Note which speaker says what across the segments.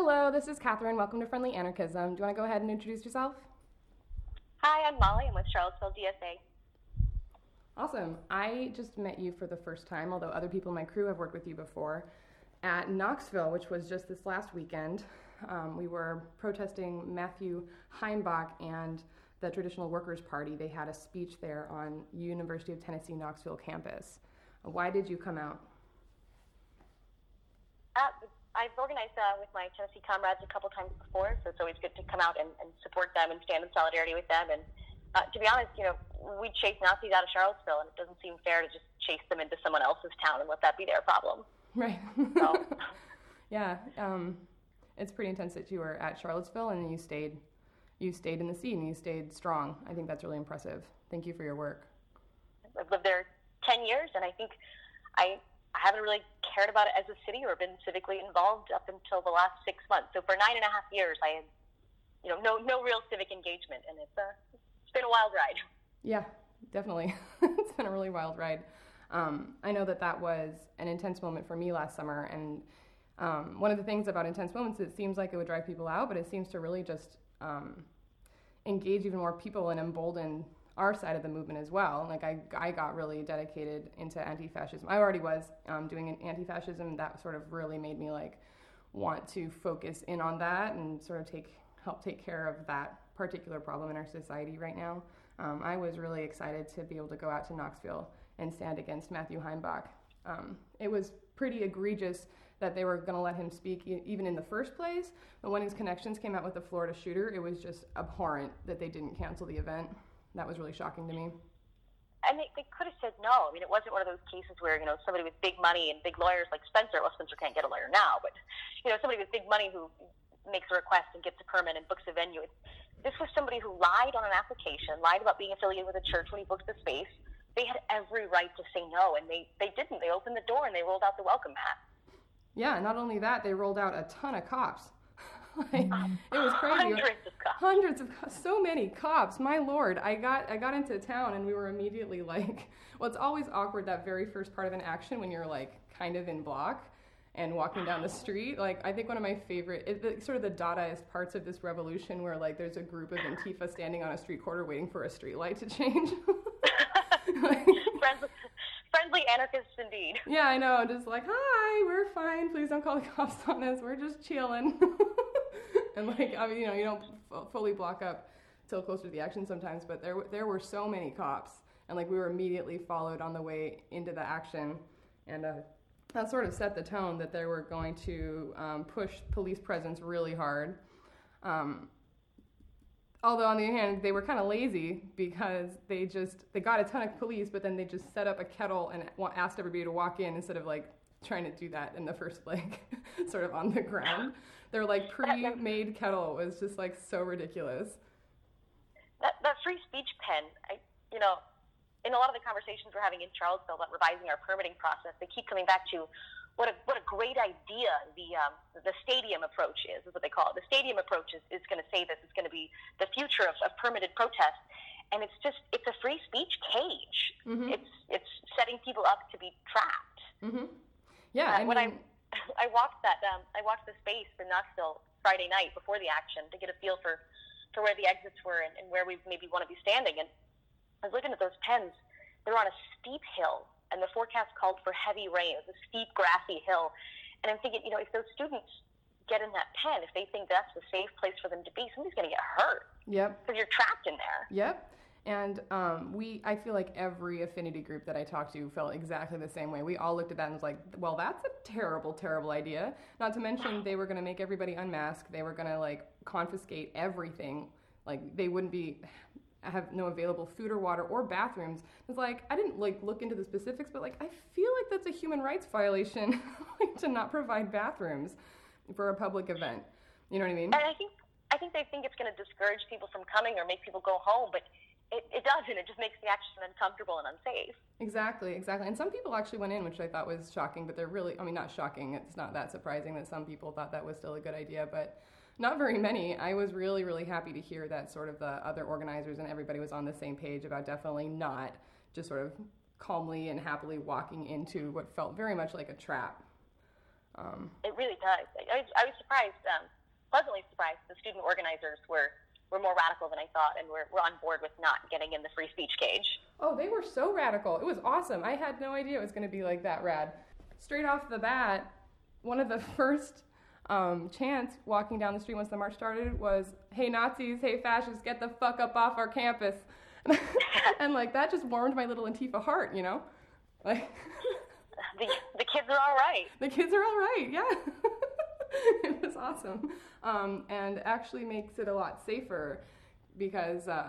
Speaker 1: Hello, this is Catherine. Welcome to Friendly Anarchism. Do you want to go ahead and introduce yourself?
Speaker 2: Hi, I'm Molly. I'm with Charlottesville DSA.
Speaker 1: Awesome. I just met you for the first time, although other people in my crew have worked with you before, at Knoxville, which was just this last weekend. Um, we were protesting Matthew Heimbach and the Traditional Workers Party. They had a speech there on University of Tennessee Knoxville campus. Why did you come out?
Speaker 2: Uh, I've organized uh, with my Tennessee comrades a couple times before, so it's always good to come out and, and support them and stand in solidarity with them. And uh, to be honest, you know, we chase Nazis out of Charlottesville, and it doesn't seem fair to just chase them into someone else's town and let that be their problem.
Speaker 1: Right.
Speaker 2: So,
Speaker 1: yeah, um, it's pretty intense that you were at Charlottesville and you stayed, you stayed in the scene. You stayed strong. I think that's really impressive. Thank you for your work.
Speaker 2: I've lived there 10 years, and I think I, I haven't really cared about it as a city or been civically involved up until the last six months. So for nine and a half years, I had, you know, no, no real civic engagement, and it's, uh, it's been a wild ride.
Speaker 1: Yeah, definitely. it's been a really wild ride. Um, I know that that was an intense moment for me last summer, and um, one of the things about intense moments, is it seems like it would drive people out, but it seems to really just um, engage even more people and embolden our side of the movement as well. Like I, I got really dedicated into anti-fascism. I already was um, doing an anti-fascism. That sort of really made me like want to focus in on that and sort of take help take care of that particular problem in our society right now. Um, I was really excited to be able to go out to Knoxville and stand against Matthew Heimbach. Um, it was pretty egregious that they were going to let him speak even in the first place. But when his connections came out with the Florida shooter, it was just abhorrent that they didn't cancel the event. That was really shocking to me.
Speaker 2: And they, they could have said no. I mean, it wasn't one of those cases where, you know, somebody with big money and big lawyers like Spencer, well, Spencer can't get a lawyer now, but, you know, somebody with big money who makes a request and gets a permit and books a venue. This was somebody who lied on an application, lied about being affiliated with a church when he booked the space. They had every right to say no, and they, they didn't. They opened the door and they rolled out the welcome mat.
Speaker 1: Yeah, not only that, they rolled out a ton of cops. like, it was crazy.
Speaker 2: Hundreds of cops.
Speaker 1: Hundreds of so many cops. My lord, I got I got into town and we were immediately like, well, it's always awkward that very first part of an action when you're like kind of in bloc and walking down the street. Like I think one of my favorite, it, the, sort of the Dadaist parts of this revolution where like there's a group of Antifa standing on a street corner waiting for a street light to change. Like-
Speaker 2: friendly, friendly anarchists indeed.
Speaker 1: yeah, I know. Just like, hi, we're fine. Please don't call the cops on us. We're just chilling. And like, I mean, you know, you don't f- fully bloc up till closer to the action sometimes, but there there were so many cops, and like we were immediately followed on the way into the action, and uh, that sort of set the tone that they were going to um, push police presence really hard. Um, although on the other hand they were kind of lazy because they just they got a ton of police but then they just set up a kettle and asked everybody to walk in instead of like trying to do that in the first like sort of on the ground their like pre-made kettle was just like so ridiculous
Speaker 2: That, that free speech pen, I, you know, in a lot of the conversations we're having in Charlottesville about revising our permitting process, they keep coming back to what a, what a great idea the, um, the stadium approach is, is what they call it. The stadium approach is, is going to say this is going to be the future of, of permitted protest. And it's just, it's a free speech cage.
Speaker 1: Mhm.
Speaker 2: It's, it's setting people up to be trapped.
Speaker 1: hmm yeah
Speaker 2: Uh,
Speaker 1: I
Speaker 2: when I,
Speaker 1: mean,
Speaker 2: I walked that, um, I walked the space in Knoxville Friday night before the action to get a feel for, for where the exits were and, and where we maybe want to be standing. And I was looking at those pens. They're on a steep hill, and the forecast called for heavy rain. It was a steep, grassy hill. And I'm thinking, you know, if those students get in that pen, if they think that's the safe place for them to be, somebody's going to get hurt
Speaker 1: yep
Speaker 2: because you're trapped in there.
Speaker 1: Yep. And um, we, I feel like every affinity group that I talked to felt exactly the same way. We all looked at that and was like, well, that's a terrible, terrible idea. Not to mention, they were going to make everybody unmask. They were going to like confiscate everything. Like they wouldn't be have no available food or water or bathrooms. It's like I didn't like look into the specifics, but like I feel like that's a human rights violation to not provide bathrooms for a public event. You know what I mean?
Speaker 2: And I think I think they think it's going to discourage people from coming or make people go home, but it, it doesn't. It just makes the action uncomfortable and unsafe.
Speaker 1: Exactly, exactly. And some people actually went in, which I thought was shocking, but they're really, I mean, not shocking. It's not that surprising that some people thought that was still a good idea, but not very many. I was really, really happy to hear that sort of the other organizers and everybody was on the same page about definitely not just sort of calmly and happily walking into what felt very much like a trap. Um,
Speaker 2: it really does. I, I was surprised, um, pleasantly surprised. The student organizers were were more radical than I thought, and were, were on board with not getting in the free speech cage.
Speaker 1: Oh, they were so radical. It was awesome. I had no idea it was going to be like that rad. Straight off the bat, one of the first um, chants walking down the street once the march started was, "Hey Nazis, hey fascists, get the fuck up off our campus." and like that just warmed my little Antifa heart, you know? Like
Speaker 2: the the kids are all right.
Speaker 1: The kids are all right. Yeah. it was awesome, um, and actually makes it a lot safer because uh,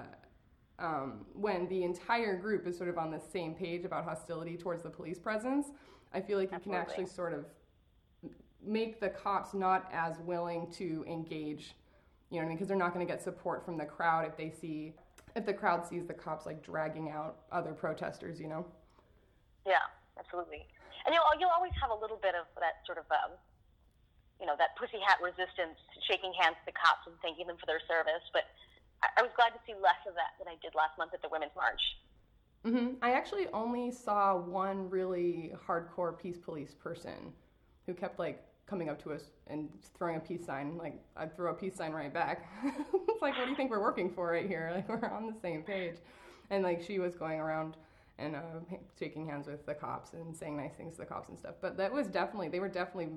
Speaker 1: um, when the entire group is sort of on the same page about hostility towards the police presence, I feel like you can actually sort of make the cops not as willing to engage. You know what I mean? Because they're not going to get support from the crowd if they see if the crowd sees the cops like dragging out other protesters. You know?
Speaker 2: Yeah, absolutely. And you'll you'll always have a little bit of that sort of um, you know that pussy hat resistance, shaking hands to the cops and thanking them for their service. But I, I was glad to see less of that than I did last month at the Women's March.
Speaker 1: Mm-hmm. I actually only saw one really hardcore peace police person who kept like coming up to us and throwing a peace sign. Like I'd throw a peace sign right back. it's like, what do you think we're working for right here? Like we're on the same page. And like she was going around and uh, shaking hands with the cops and saying nice things to the cops and stuff. But that was definitely they were definitely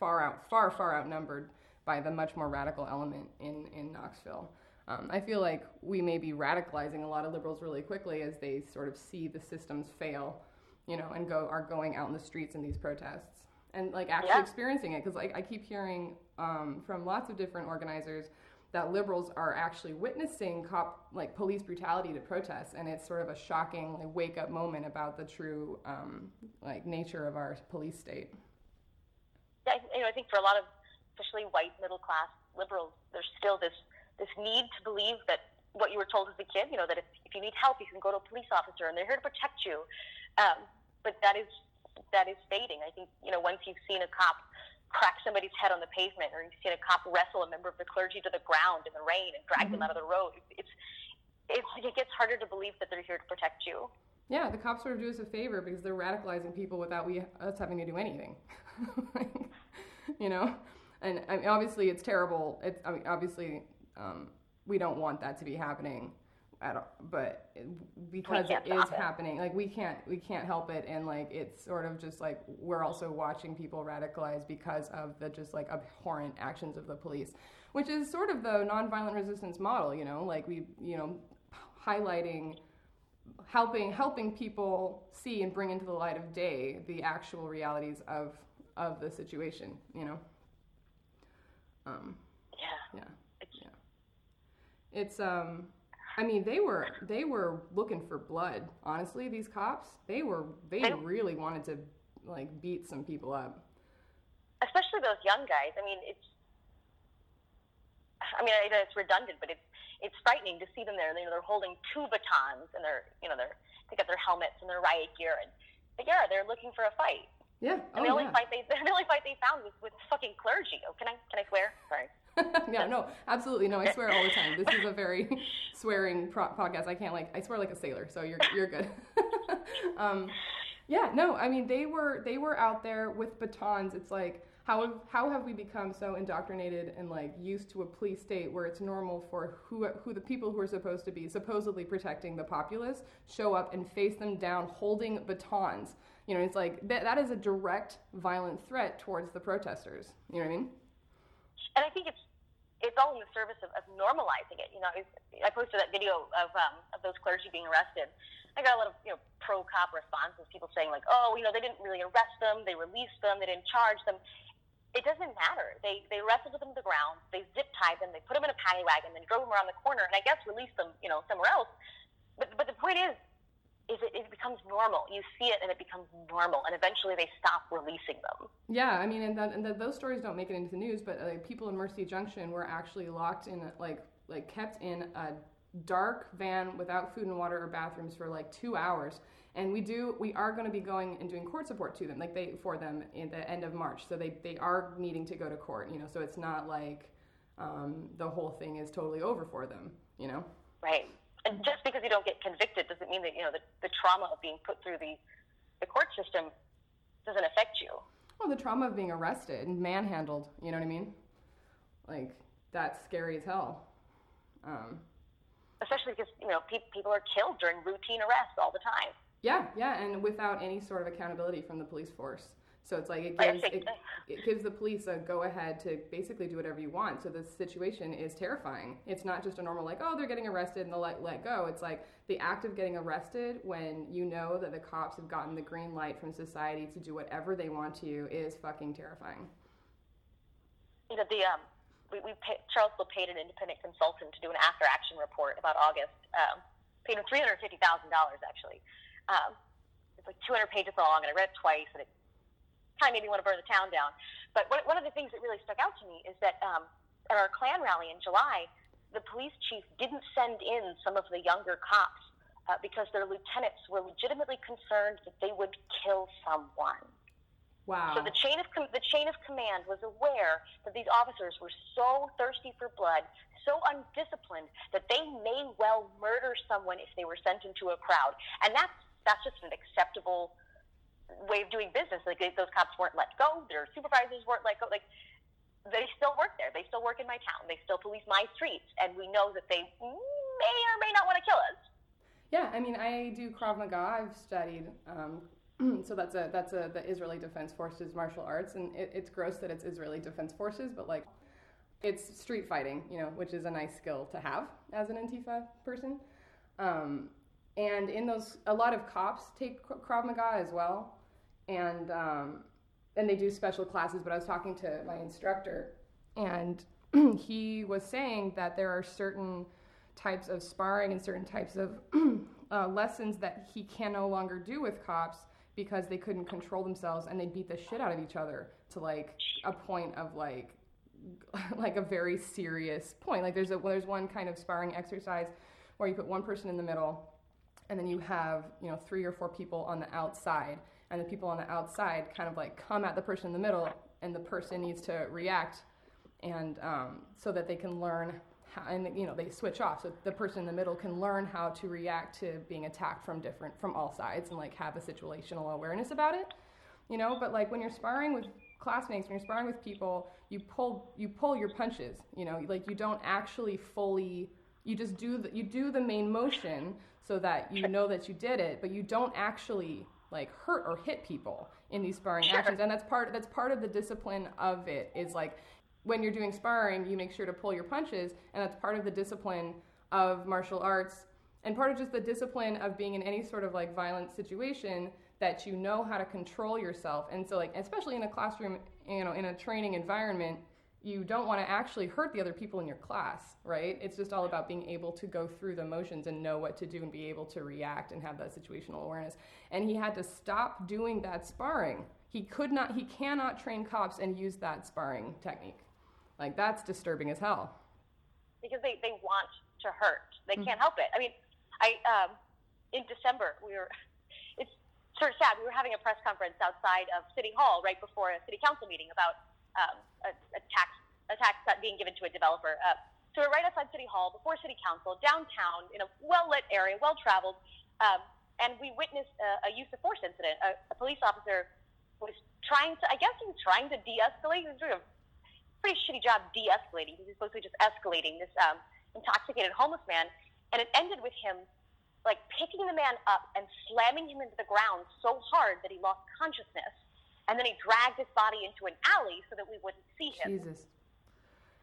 Speaker 1: far out, far far outnumbered by the much more radical element in in Knoxville. Um, I feel like we may be radicalizing a lot of liberals really quickly as they sort of see the systems fail, you know, and go are going out in the streets in these protests and like actually yeah. experiencing it because like I keep hearing um, from lots of different organizers that liberals are actually witnessing cop like police brutality to protests and it's sort of a shocking like wake up moment about the true um, like nature of our police state
Speaker 2: you know i think for a lot of especially white middle class liberals there's still this this need to believe that what you were told as a kid you know that if, if you need help you can go to a police officer and they're here to protect you um, but that is that is fading i think you know once you've seen a cop crack somebody's head on the pavement, or you've seen a cop wrestle a member of the clergy to the ground in the rain and drag mm-hmm. them out of the road. It's, it's it gets harder to believe that they're here to protect you.
Speaker 1: Yeah, the cops sort of do us a favor because they're radicalizing people without we us having to do anything. you know, and I mean, obviously it's terrible. It's I mean, obviously um, we don't want that to be happening at all, but because it is it. happening, like we can't we can't help it, and like it's sort of just like we're also watching people radicalize because of the just like abhorrent actions of the police, which is sort of the nonviolent resistance model, you know, like we you know highlighting helping helping people see and bring into the light of day the actual realities of of the situation, you know.
Speaker 2: Um,
Speaker 1: yeah. Yeah. Yeah. It's um I mean, they were they were looking for blood. Honestly, these cops, they were they really wanted to like beat some people up.
Speaker 2: Especially those young guys. I mean, it's I mean, it's redundant, but it's it's frightening to see them there. You know, they're holding two batons and they're you know they're they got their helmets and their riot gear and but yeah, they're looking for a fight.
Speaker 1: Yeah.
Speaker 2: And
Speaker 1: oh,
Speaker 2: the only
Speaker 1: yeah.
Speaker 2: fight they the only fight they found was with fucking clergy. Oh, can I can I swear? Sorry.
Speaker 1: yeah, no, absolutely no. I swear all the time. This is a very swearing pro- podcast. I can't like I swear like a sailor, so you're you're good. um, yeah, no, I mean they were they were out there with batons. It's like how have, how have we become so indoctrinated and like used to a police state where it's normal for who who the people who are supposed to be supposedly protecting the populace show up and face them down holding batons. You know, it's like that, that is a direct violent threat towards the protesters. You know what I mean?
Speaker 2: and I think it's it's all in the service of, of normalizing it. You know, I posted that video of um, of those clergy being arrested. I got a lot of you know pro cop responses, people saying like, oh, you know, they didn't really arrest them, they released them, they didn't charge them. It doesn't matter. They they wrestled them to the ground, they zip tied them, they put them in a paddy wagon, then drove them around the corner, and I guess released them, you know, somewhere else. But but the point is, is it, it becomes normal. You see it and it becomes normal, and eventually they stop releasing them.
Speaker 1: Yeah, I mean, and, that, and that those stories don't make it into the news, but people in Mercy Junction were actually locked in, like, like kept in a dark van without food and water or bathrooms for like two hours. And we do, we are going to be going and doing court support to them, like they for them in the end of March. So they they are needing to go to court, you know. So it's not like um, the whole thing is totally over for them, you know.
Speaker 2: Right and just because you don't get convicted doesn't mean that you know the, the trauma of being put through the the court system doesn't affect you.
Speaker 1: well, the trauma of being arrested and manhandled. You know what I mean? Like that's scary as hell. Um,
Speaker 2: Especially because you know pe- people are killed during routine arrests all the time.
Speaker 1: yeah, yeah, and without any sort of accountability from the police force. So it's like it gives it, it gives the police a go ahead to basically do whatever you want. So the situation is terrifying. It's not just a normal like oh they're getting arrested and they'll let let go. It's like the act of getting arrested when you know that the cops have gotten the green light from society to do whatever they want to you is fucking terrifying.
Speaker 2: you know, the um, we, we pay, paid an independent consultant to do an after action report about August. Um, paid him three hundred fifty thousand dollars actually. Um, it's like two hundred pages long, and I read it twice, and it made me want to burn the town down. But one, one of the things that really stuck out to me is that um, at our Klan rally in July, the police chief didn't send in some of the younger cops uh, because their lieutenants were legitimately concerned that they would kill someone.
Speaker 1: Wow.
Speaker 2: So the chain of com- the chain of command was aware that these officers were so thirsty for blood, so undisciplined that they may well murder someone if they were sent into a crowd, and that's that's just an acceptable way of doing business. Like those cops weren't let go, their supervisors weren't let go. Like they still work there. They still work in my town. They still police my streets, and we know that they may or may not want to kill us.
Speaker 1: Yeah, I mean, I do Krav Maga. I've studied, um, so that's a that's a the Israeli Defense Forces martial arts, and it, it's gross that it's Israeli Defense Forces, but like, it's street fighting, you know, which is a nice skill to have as an Antifa person. Um, and in those, a lot of cops take Krav Maga as well, and um, and they do special classes. But I was talking to my instructor, and he was saying that there are certain types of sparring and certain types of uh, lessons that he can no longer do with cops because they couldn't control themselves and they beat the shit out of each other to like a point of like like a very serious point like there's a there's one kind of sparring exercise where you put one person in the middle and then you have you know three or four people on the outside and the people on the outside kind of like come at the person in the middle and the person needs to react and um, so that they can learn how, and you know they switch off. So the person in the middle can learn how to react to being attacked from different from all sides and like have a situational awareness about it you know? But like when you're sparring with classmates when you're sparring with people you pull you pull your punches you know? Like you don't actually fully you just do the, you do the main motion so that you know that you did it but you don't actually like hurt or hit people in these sparring
Speaker 2: Sure.
Speaker 1: actions. And that's part that's part of the discipline of it is like when you're doing sparring you make sure to pull your punches and that's part of the discipline of martial arts. And part of just the discipline of being in any sort of like violent situation that you know how to control yourself. And so like especially in a classroom you know in a training environment you don't want to actually hurt the other people in your class right it's just all about being able to go through the motions and know what to do and be able to react and have that situational awareness and he had to stop doing that sparring he could not he cannot train cops and use that sparring technique like that's disturbing as hell
Speaker 2: because they, they want to hurt. They
Speaker 1: Mm-hmm.
Speaker 2: can't help it. I mean, I um, in December we were. It's sort of sad. We were having a press conference outside of City Hall right before a city council meeting about um, a, a tax a tax being given to a developer. Uh, so we're right outside City Hall before City Council, downtown in a well lit area, well traveled, um, and we witnessed a, a use of force incident. A, a police officer was trying to. I guess he was trying to de-escalate. He was doing a pretty shitty job de-escalating. He was supposed to be just escalating this um, intoxicated homeless man, and it ended with him like picking the man up and slamming him into the ground so hard that he lost consciousness, and then he dragged his body into an alley so that we wouldn't see him.
Speaker 1: Jesus.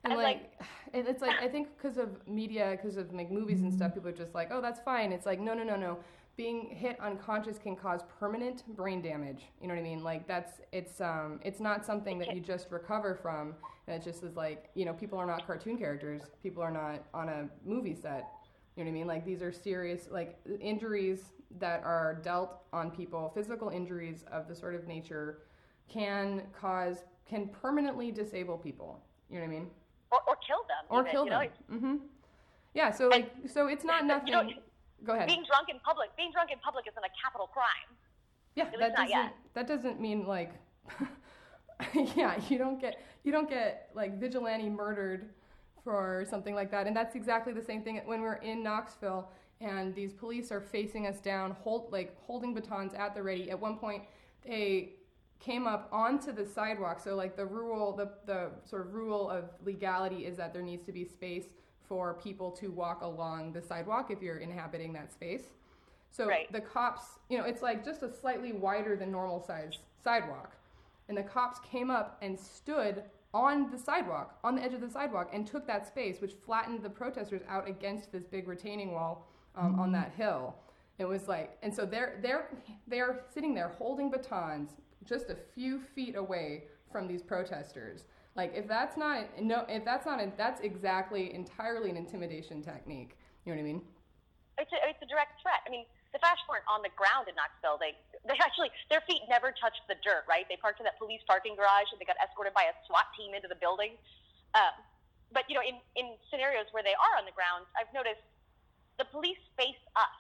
Speaker 1: And,
Speaker 2: And,
Speaker 1: like, it- it's like I think because of media, because of like movies and stuff, people are just like, oh, that's fine. It's like no, no, no, no. Being hit unconscious can cause permanent brain damage. You know what I mean? Like that's it's um it's not something that you just recover from. And it just is like you know people are not cartoon characters. People are not on a movie set. You know what I mean? Like these are serious like injuries that are dealt on people, physical injuries of the sort of nature can cause can permanently disable people. You know what I mean?
Speaker 2: or, or kill them.
Speaker 1: Or
Speaker 2: even,
Speaker 1: kill
Speaker 2: you know?
Speaker 1: them. Mm-hmm. Yeah. So like so it's not nothing.
Speaker 2: you know,
Speaker 1: Go ahead.
Speaker 2: Being drunk in public, being drunk in public isn't a capital crime.
Speaker 1: Yeah,
Speaker 2: least
Speaker 1: that
Speaker 2: not
Speaker 1: doesn't
Speaker 2: yet.
Speaker 1: that doesn't mean like yeah, you don't get you don't get like vigilante murdered for something like that. And that's exactly the same thing when we're in Knoxville and these police are facing us down, hold like holding batons at the ready. At one point, they came up onto the sidewalk. So like the rule, the, the sort of rule of legality is that there needs to be space for people to walk along the sidewalk if you're inhabiting that space. So
Speaker 2: Right.
Speaker 1: the cops, you know, it's like just a slightly wider than normal size sidewalk. And the cops came up and stood on the sidewalk, on the edge of the sidewalk, and took that space, which flattened the protesters out against this big retaining wall um, on that hill. It was like, and so they're they're they're sitting there holding batons, just a few feet away from these protesters. Like if that's not no, if that's not a, that's exactly entirely an intimidation technique. You know what I mean?
Speaker 2: it's a, it's a direct threat. I mean, the Fash weren't on the ground in Knoxville. They they actually their feet never touched the dirt. Right? They parked in that police parking garage and they got escorted by a SWAT team into the building. Um, but you know, in in scenarios where they are on the ground, I've noticed the police face us.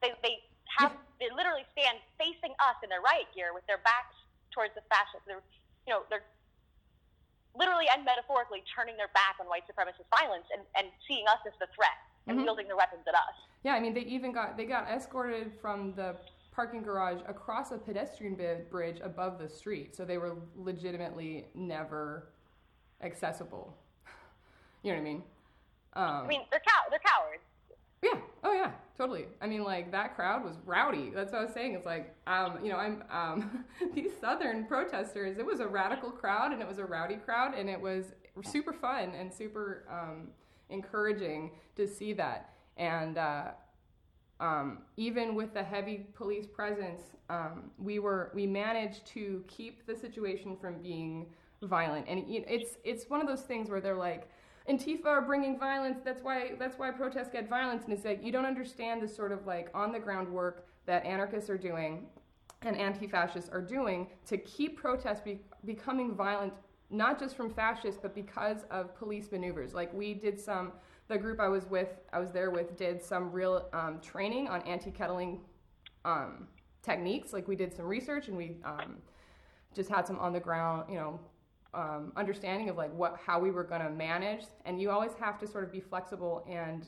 Speaker 2: They they have they literally stand facing us in their riot gear with their backs towards the fascists. They're you know they're literally and metaphorically turning their back on white supremacist violence and, and seeing us as the threat and
Speaker 1: Mhm.
Speaker 2: wielding their weapons at us.
Speaker 1: Yeah, I mean they even got they got escorted from the parking garage across a pedestrian bridge above the street, so they were legitimately never accessible. you know what I mean? Um,
Speaker 2: I mean, they're cow- they're cowards.
Speaker 1: Oh yeah. Totally. I mean, like that crowd was rowdy. That's what I was saying. It's like, um, you know, I'm um, these southern protesters. It was a radical crowd, and it was a rowdy crowd, and it was super fun and super um, encouraging to see that. And uh, um, even with the heavy police presence, um, we were we managed to keep the situation from being violent. And it's it's one of those things where they're like, Antifa are bringing violence. That's why that's why protests get violence. And it's like you don't understand the sort of like on the ground work that anarchists are doing and anti-fascists are doing to keep protests be- becoming violent not just from fascists but because of police maneuvers like we did some the group i was with i was there with did some real um, training on anti-kettling um, techniques like we did some research and we um, just had some on the ground you know um, understanding of like what how we were going to manage. And you always have to sort of be flexible and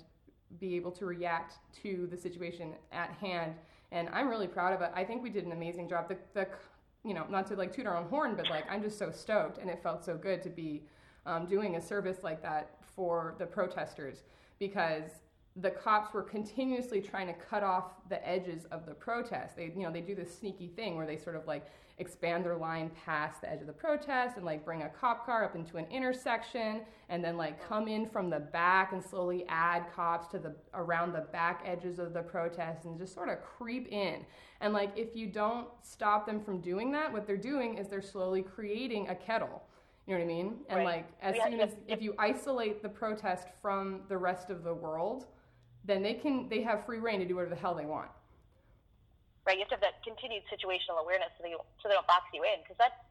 Speaker 1: be able to react to the situation at hand. And i'm really proud of it. I think we did an amazing job. The, the you know not to like toot our own horn but like i'm just so stoked and it felt so good to be um, doing a service like that for the protesters. Because the cops were continuously trying to cut off the edges of the protest. They, you know, they do this sneaky thing where they sort of like expand their line past the edge of the protest and like bring a cop car up into an intersection and then like come in from the back and slowly add cops to the around the back edges of the protest and just sort of creep in. And like if you don't stop them from doing that, what they're doing is they're slowly creating a kettle. You know what I mean? And
Speaker 2: Right.
Speaker 1: like as
Speaker 2: had-
Speaker 1: soon as if you isolate the protest from the rest of the world, then they can they have free reign to do whatever the hell they want.
Speaker 2: right? You have to have that continued situational awareness so they, so they don't box you in because that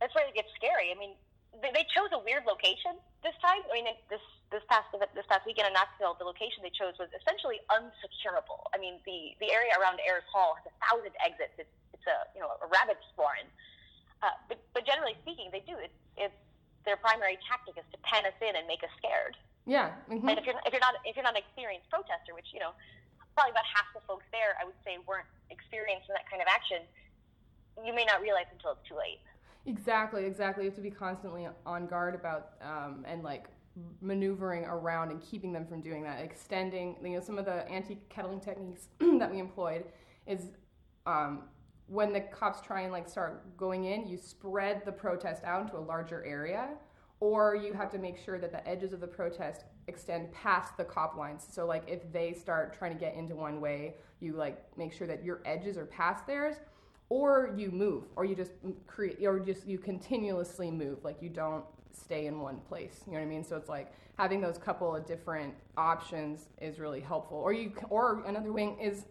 Speaker 2: that's where it gets scary. I mean, they, they chose a weird location this time. I mean, this this past this past weekend in Knoxville, the location they chose was essentially unsecurable. I mean, the the area around Ayers Hall has a thousand exits. It's it's a you know a rabbit warren. Uh, but, but generally speaking, they do. It, it's their primary tactic is to pen us in and make us scared.
Speaker 1: Yeah. mhm.
Speaker 2: And if you're if you're not if you're not an experienced protester, which you know probably about half the folks there, I would say, weren't experienced in that kind of action, you may not realize until it's too late.
Speaker 1: Exactly, exactly. You have to be constantly on guard about um, and like maneuvering around and keeping them from doing that. Extending, you know, some of the anti-kettling techniques that we employed is um, when the cops try and like start going in, you spread the protest out into a larger area, or you have to make sure that the edges of the protest extend past the cop lines. So like if they start trying to get into one way, you like make sure that your edges are past theirs or you move or you just create or just you continuously move. Like you don't stay in one place. You know what i mean? So it's like having those couple of different options is really helpful. Or you or another wing is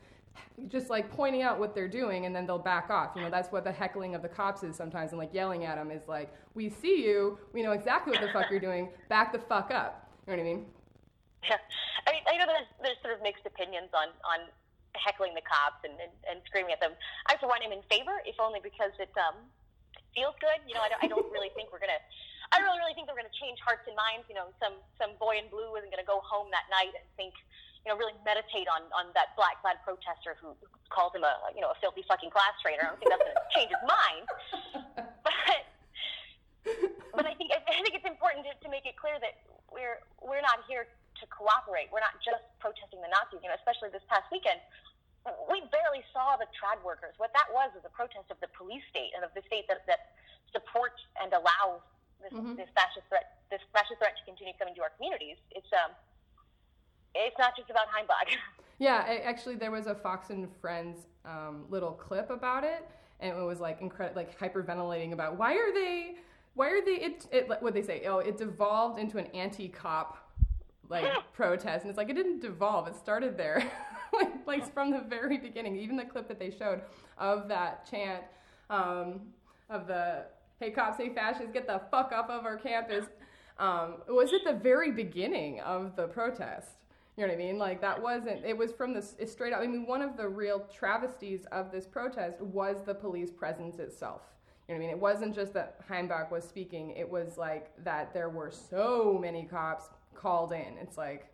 Speaker 1: just like pointing out what they're doing and then they'll back off you know that's what the heckling of the cops is sometimes and like yelling at them is like we see you we know exactly what the fuck you're doing back the fuck up you know what i mean
Speaker 2: Yeah, I mean, I know there's there's sort of mixed opinions on on heckling the cops and, and, and screaming at them. I, for one, am in favor, if only because it um, feels good. You know, I don't, I don't really think we're gonna. I don't really, really think we're gonna change hearts and minds. You know, some some boy in blue isn't gonna go home that night and think, you know, really meditate on, on that black clad protester who calls him a, you know, a filthy fucking class traitor. I don't think that's going to change his mind. But, but I think, I think it's important to, to make it clear that we're, we're not here to cooperate. We're not just protesting the Nazis, you know, especially this past weekend. We barely saw the trad workers. What that was was a protest of the police state and of the state that, that supports and allows this, mm-hmm. this fascist threat, this fascist threat to continue coming to our communities. It's um, it's not just about Heimbach.
Speaker 1: Yeah, actually, there was a Fox and Friends um, little clip about it, and it was like incredible, like hyperventilating about why are they, why are they? It, it what they say? Oh, it devolved into an anti-cop like protest, and it's like it didn't devolve; it started there, like, like from the very beginning. Even the clip that they showed of that chant um, of the "Hey cops, hey fascists, get the fuck off of our campus." Um, was at the very beginning of the protest. You know what I mean? Like that wasn't. It was from this straight up. I mean, one of the real travesties of this protest was the police presence itself. You know what I mean? It wasn't just that Heimbach was speaking. It was like that there were so many cops called in. It's like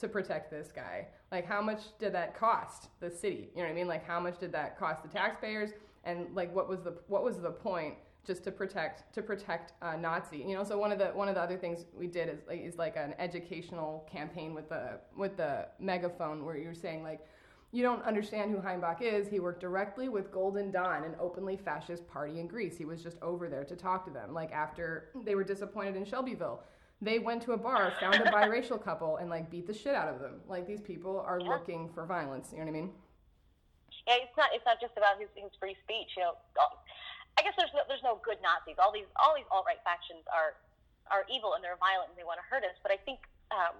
Speaker 1: to protect this guy. Like how much did that cost the city? You know what I mean? Like how much did that cost the taxpayers? And like what was the what was the point? Just to protect to protect uh, Nazi. You know, so one of the one of the other things we did is like, is like an educational campaign with the with the megaphone where you're saying like. You don't understand who Heimbach is. He worked directly with Golden Dawn, an openly fascist party in Greece. He was just over there to talk to them. Like after they were disappointed in Shelbyville, they went to a bar, found a biracial couple, and like beat the shit out of them. Like these people are yeah. looking for violence. You know what I mean?
Speaker 2: Yeah, it's not. It's not just about his, his free speech. You know, I guess there's no there's no good Nazis. All these all these alt right factions are are evil and they're violent and they want to hurt us. But I think um,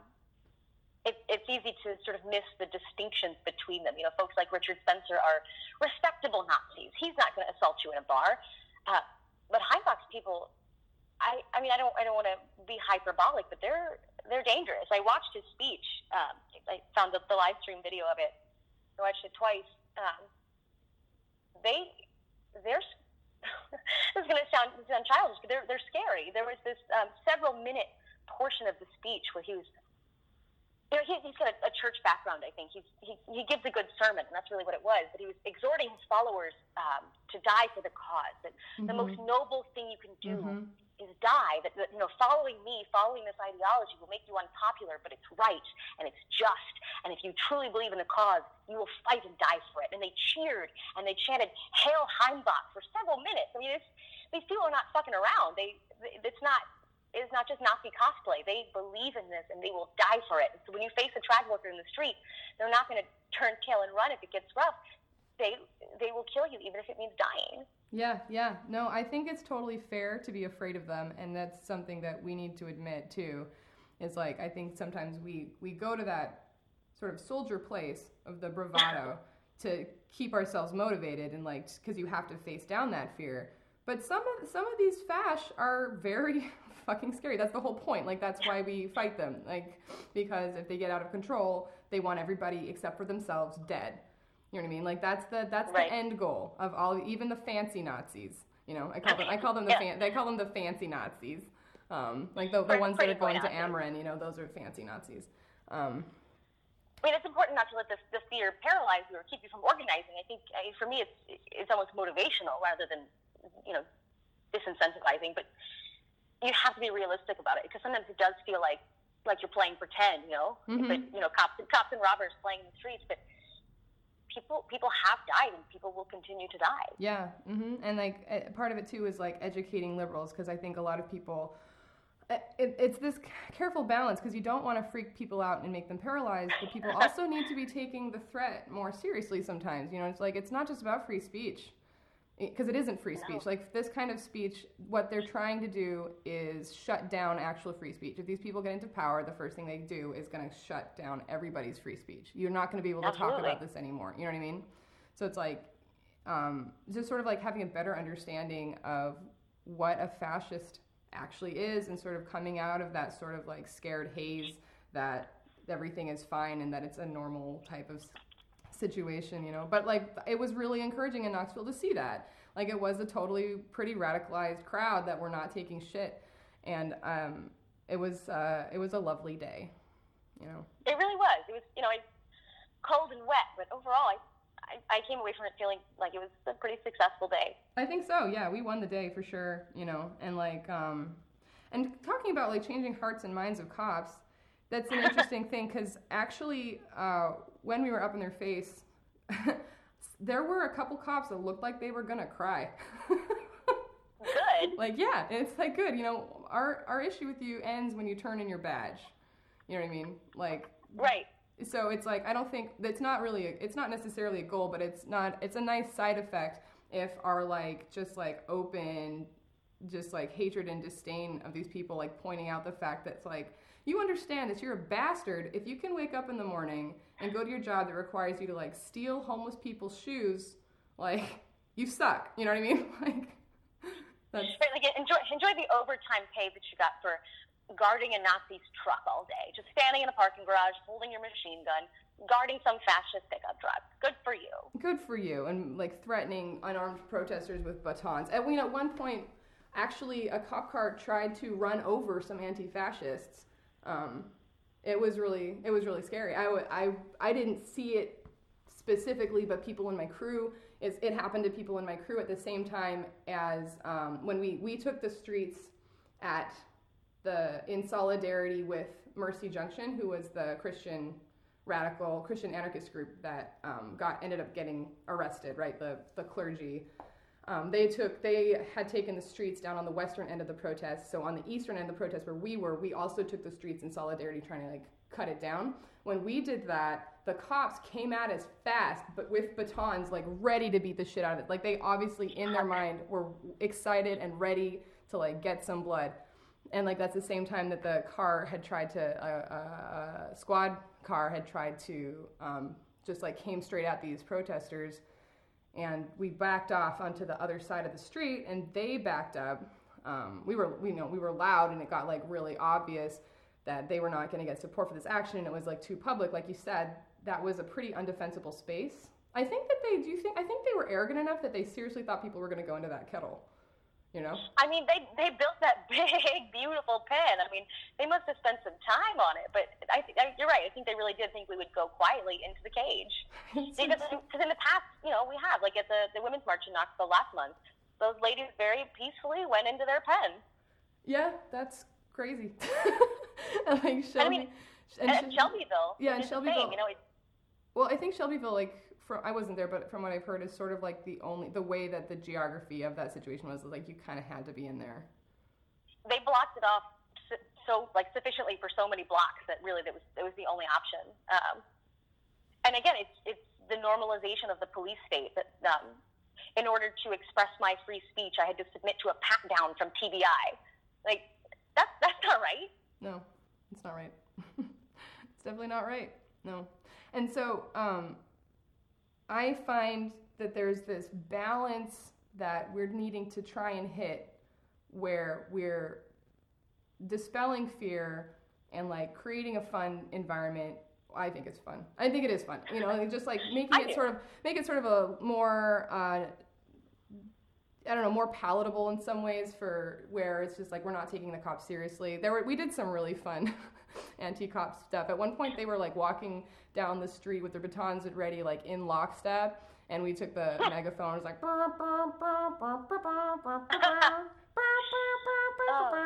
Speaker 2: it, it's easy to sort of miss the distinctions between them. You know, folks like Richard Spencer are respectable Nazis. He's not going to assault you in a bar. Uh, but Heimbach's people, I, I mean, I don't, I don't want to be hyperbolic, but they're, they're dangerous. I watched his speech. Um, I found the, the live stream video of it. I watched it twice. Um, they, they're this is going to sound, sound childish, but they're, they're scary. There was this um, several minute portion of the speech where he was, you know, he, he's got a, a church background, I think. He's, he, he gives a good sermon, and that's really what it was. But he was exhorting his followers um, to die for the cause. That mm-hmm. the most noble thing you can do mm-hmm is die. That, you know, following me, following this ideology will make you unpopular, but it's right and it's just. And if you truly believe in the cause, you will fight and die for it. And they cheered and they chanted "Hail Heimbach" for several minutes. I mean, it's, these people are not fucking around. They, it's not. It's not just Nazi cosplay. They believe in this and they will die for it. So when you face a trad worker in the street, they're not going to turn tail and run if it gets rough. They they will kill you even if it means dying.
Speaker 1: Yeah, yeah. No, I think it's totally fair to be afraid of them, and that's something that we need to admit too. Is like I think sometimes we we go to that sort of soldier place of the bravado to keep ourselves motivated and like because you have to face down that fear. But some of some of these fash are very fucking scary. That's the whole point. Like that's why we fight them. Like because if they get out of control, they want everybody except for themselves dead. You know what I mean? Like that's the that's right. the end goal of all, even the fancy Nazis. You know, I call them I call them the yeah. fan, they call them the fancy Nazis. Um, like the, the ones that are going to AmRen, you know, those are fancy Nazis. Um,
Speaker 2: I mean, it's important not to let this, this fear paralyze you or keep you from organizing. I think I mean, for me, it's it's almost motivational rather than you know disincentivizing. But you have to be realistic about it because sometimes it does feel like like you're playing pretend. You know, mm-hmm. but you know, cops cops and robbers playing in the streets, but people people have died and people will continue to die.
Speaker 1: Yeah, mm-hmm. and like part of it too is like educating liberals because I think a lot of people. It, it's this careful balance because you don't want to freak people out and make them paralyzed, but people also need to be taking the threat more seriously sometimes. You know, it's like it's not just about free speech because it isn't free speech. No. Like this kind of speech, what they're trying to do is shut down actual free speech. If these people get into power, the first thing they do is going to shut down everybody's free speech. You're not going to be able to Absolutely. talk about this anymore. You know what I mean? So it's like um, just sort of like having a better understanding of what a fascist actually is, and sort of coming out of that sort of like scared haze that everything is fine and that it's a normal type of situation, you know. But like it was really encouraging in Knoxville to see that. Like it was a totally pretty radicalized crowd that were not taking shit, and um, it was uh, it was a lovely day. You know.
Speaker 2: It really was. It was, you know, it's cold and wet, but overall, I, I, I came away from it feeling like it was a pretty successful day.
Speaker 1: I think so. Yeah, we won the day for sure. You know, and like, um, and talking about like changing hearts and minds of cops, that's an interesting thing because actually, uh, when we were up in their face, there were a couple cops that looked like they were gonna cry.
Speaker 2: Good.
Speaker 1: like, yeah, it's like good. You know, our our issue with you ends when you turn in your badge. You know what I mean? Like,
Speaker 2: Right.
Speaker 1: so it's like I don't think that's not really a, it's not necessarily a goal, but it's not it's a nice side effect if our like just like open just like hatred and disdain of these people like pointing out the fact that it's like you understand that you're a bastard if you can wake up in the morning and go to your job that requires you to like steal homeless people's shoes. Like you suck. You know what i mean? Like that's
Speaker 2: Right, like enjoy enjoy the overtime pay that you got for guarding a Nazi's truck all day, just standing in a parking garage, holding your machine gun, guarding some fascist pickup truck. Good for you.
Speaker 1: good for you. And like threatening unarmed protesters with batons. And we at one point actually a cop car tried to run over some anti-fascists um, it was really it was really scary I, w- I, I didn't see it specifically but people in my crew it happened to people in my crew at the same time as um, when we we took the streets at the in solidarity with mercy junction who was the christian radical Christian anarchist group that um, got ended up getting arrested. Right, the the clergy. Um, they took they had taken the streets down on the western end of the protest. So on the eastern end of the protest where we were, we also took the streets in solidarity, trying to like cut it down. When we did that, the cops came at us fast, but with batons, like ready to beat the shit out of it. Like they obviously in their mind were excited and ready to like get some blood and like that's the same time that the car had tried to a uh, uh, squad car had tried to um, just like came straight at these protesters and we backed off onto the other side of the street and they backed up. Um, we were we you know we were loud and it got like really obvious that they were not going to get support for this action and it was like too public. Like you said that was a pretty undefensible space. I think that they do think i think they were arrogant enough that they seriously thought people were going to go into that kettle you know
Speaker 2: I mean, they they built that big, beautiful pen. I mean, they must have spent some time on it. But I think I- you're right. I think they really did think we would go quietly into the cage. because in the past, you know, we have like at the the women's march in Knoxville last month, those ladies very peacefully went into their pen.
Speaker 1: Yeah, that's crazy. and like Shelby,
Speaker 2: I mean,
Speaker 1: and
Speaker 2: And,
Speaker 1: Shelby-
Speaker 2: Shelbyville,
Speaker 1: yeah, and
Speaker 2: the same,
Speaker 1: Shelbyville-
Speaker 2: you know,
Speaker 1: Well, I think Shelbyville, like, from I wasn't there, but from what I've heard, is sort of like the only the way that the geography of that situation was like you kind of had to be in there.
Speaker 2: they blocked it off s- so like sufficiently for so many blocks that really that was it was the only option. Um, and again, it's it's the normalization of the police state that um, in order to express my free speech, I had to submit to a pat down from TBI. Like that's that's not right.
Speaker 1: No, it's not right. it's definitely not right. No. And so um, I find that there's this balance that we're needing to try and hit where we're dispelling fear and like creating a fun environment. I think it's fun. I think it is fun. You know, just like making it sort of make it sort of a more uh, I don't know, more palatable in some ways for where it's just like we're not taking the cops seriously. There were we did some really fun anti-cop stuff. At one point they were like walking down the street with their batons at ready like in lockstep and we took the megaphone it was like Oh.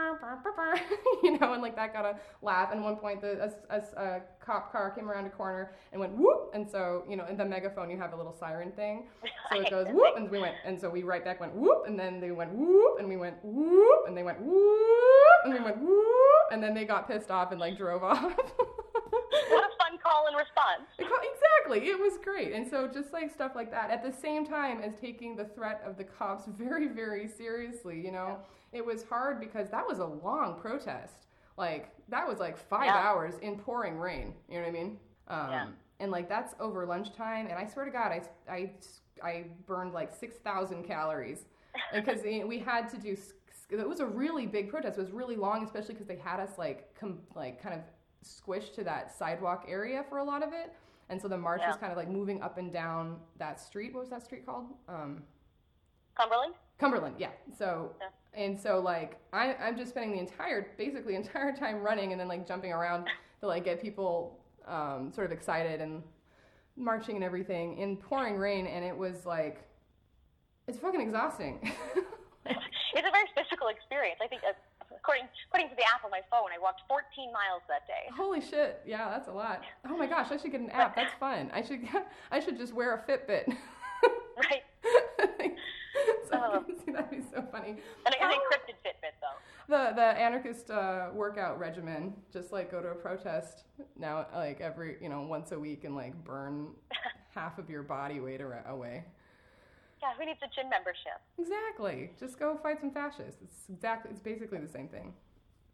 Speaker 1: you know, and like that got a laugh. And one point, the a, a, a, cop car came around a corner and went whoop, and so you know, in the megaphone, you have a little siren thing, so it goes whoop, and we went, and so we right back went whoop, and then they went whoop, and we went whoop, and they went whoop, and we went whoop, and then they got pissed off and like drove off.
Speaker 2: what a fun call and response.
Speaker 1: Exactly. It was great. And so just like stuff like that at the same time as taking the threat of the cops very very seriously, you know. Yeah it was hard because that was a long protest. Like, that was like five
Speaker 2: Yeah.
Speaker 1: hours in pouring rain, you know what I mean? Um,
Speaker 2: Yeah.
Speaker 1: And like, that's over lunchtime. And I swear to God, I, I, I burned like 6,000 calories because we had to do. It was a really big protest. It was really long, especially because they had us like, com- like kind of squished to that sidewalk area for a lot of it. And so the march was kind of like moving up and down that street. What was that street called? Um,
Speaker 2: Cumberland?
Speaker 1: Cumberland, yeah. So
Speaker 2: Yeah.
Speaker 1: and so like I I'm just spending the entire basically entire time running and then like jumping around to like get people um, sort of excited and marching and everything in pouring rain and it was like it's fucking exhausting.
Speaker 2: It's a very physical experience. I think, uh, according according to the app on my phone, I walked 14 miles that day.
Speaker 1: Holy shit! Yeah, that's a lot. Oh my gosh, I should get an app. That's fun. I should I should just wear a Fitbit.
Speaker 2: Right. Oh.
Speaker 1: that'd be so funny.
Speaker 2: Was an encrypted Fitbit, though.
Speaker 1: The the anarchist uh, workout regimen, just like go to a protest now, like every you know once a week and like burn half of your body weight away.
Speaker 2: Yeah, who needs a gym membership?
Speaker 1: Exactly. Just go fight some fascists. It's exactly. It's basically the same thing.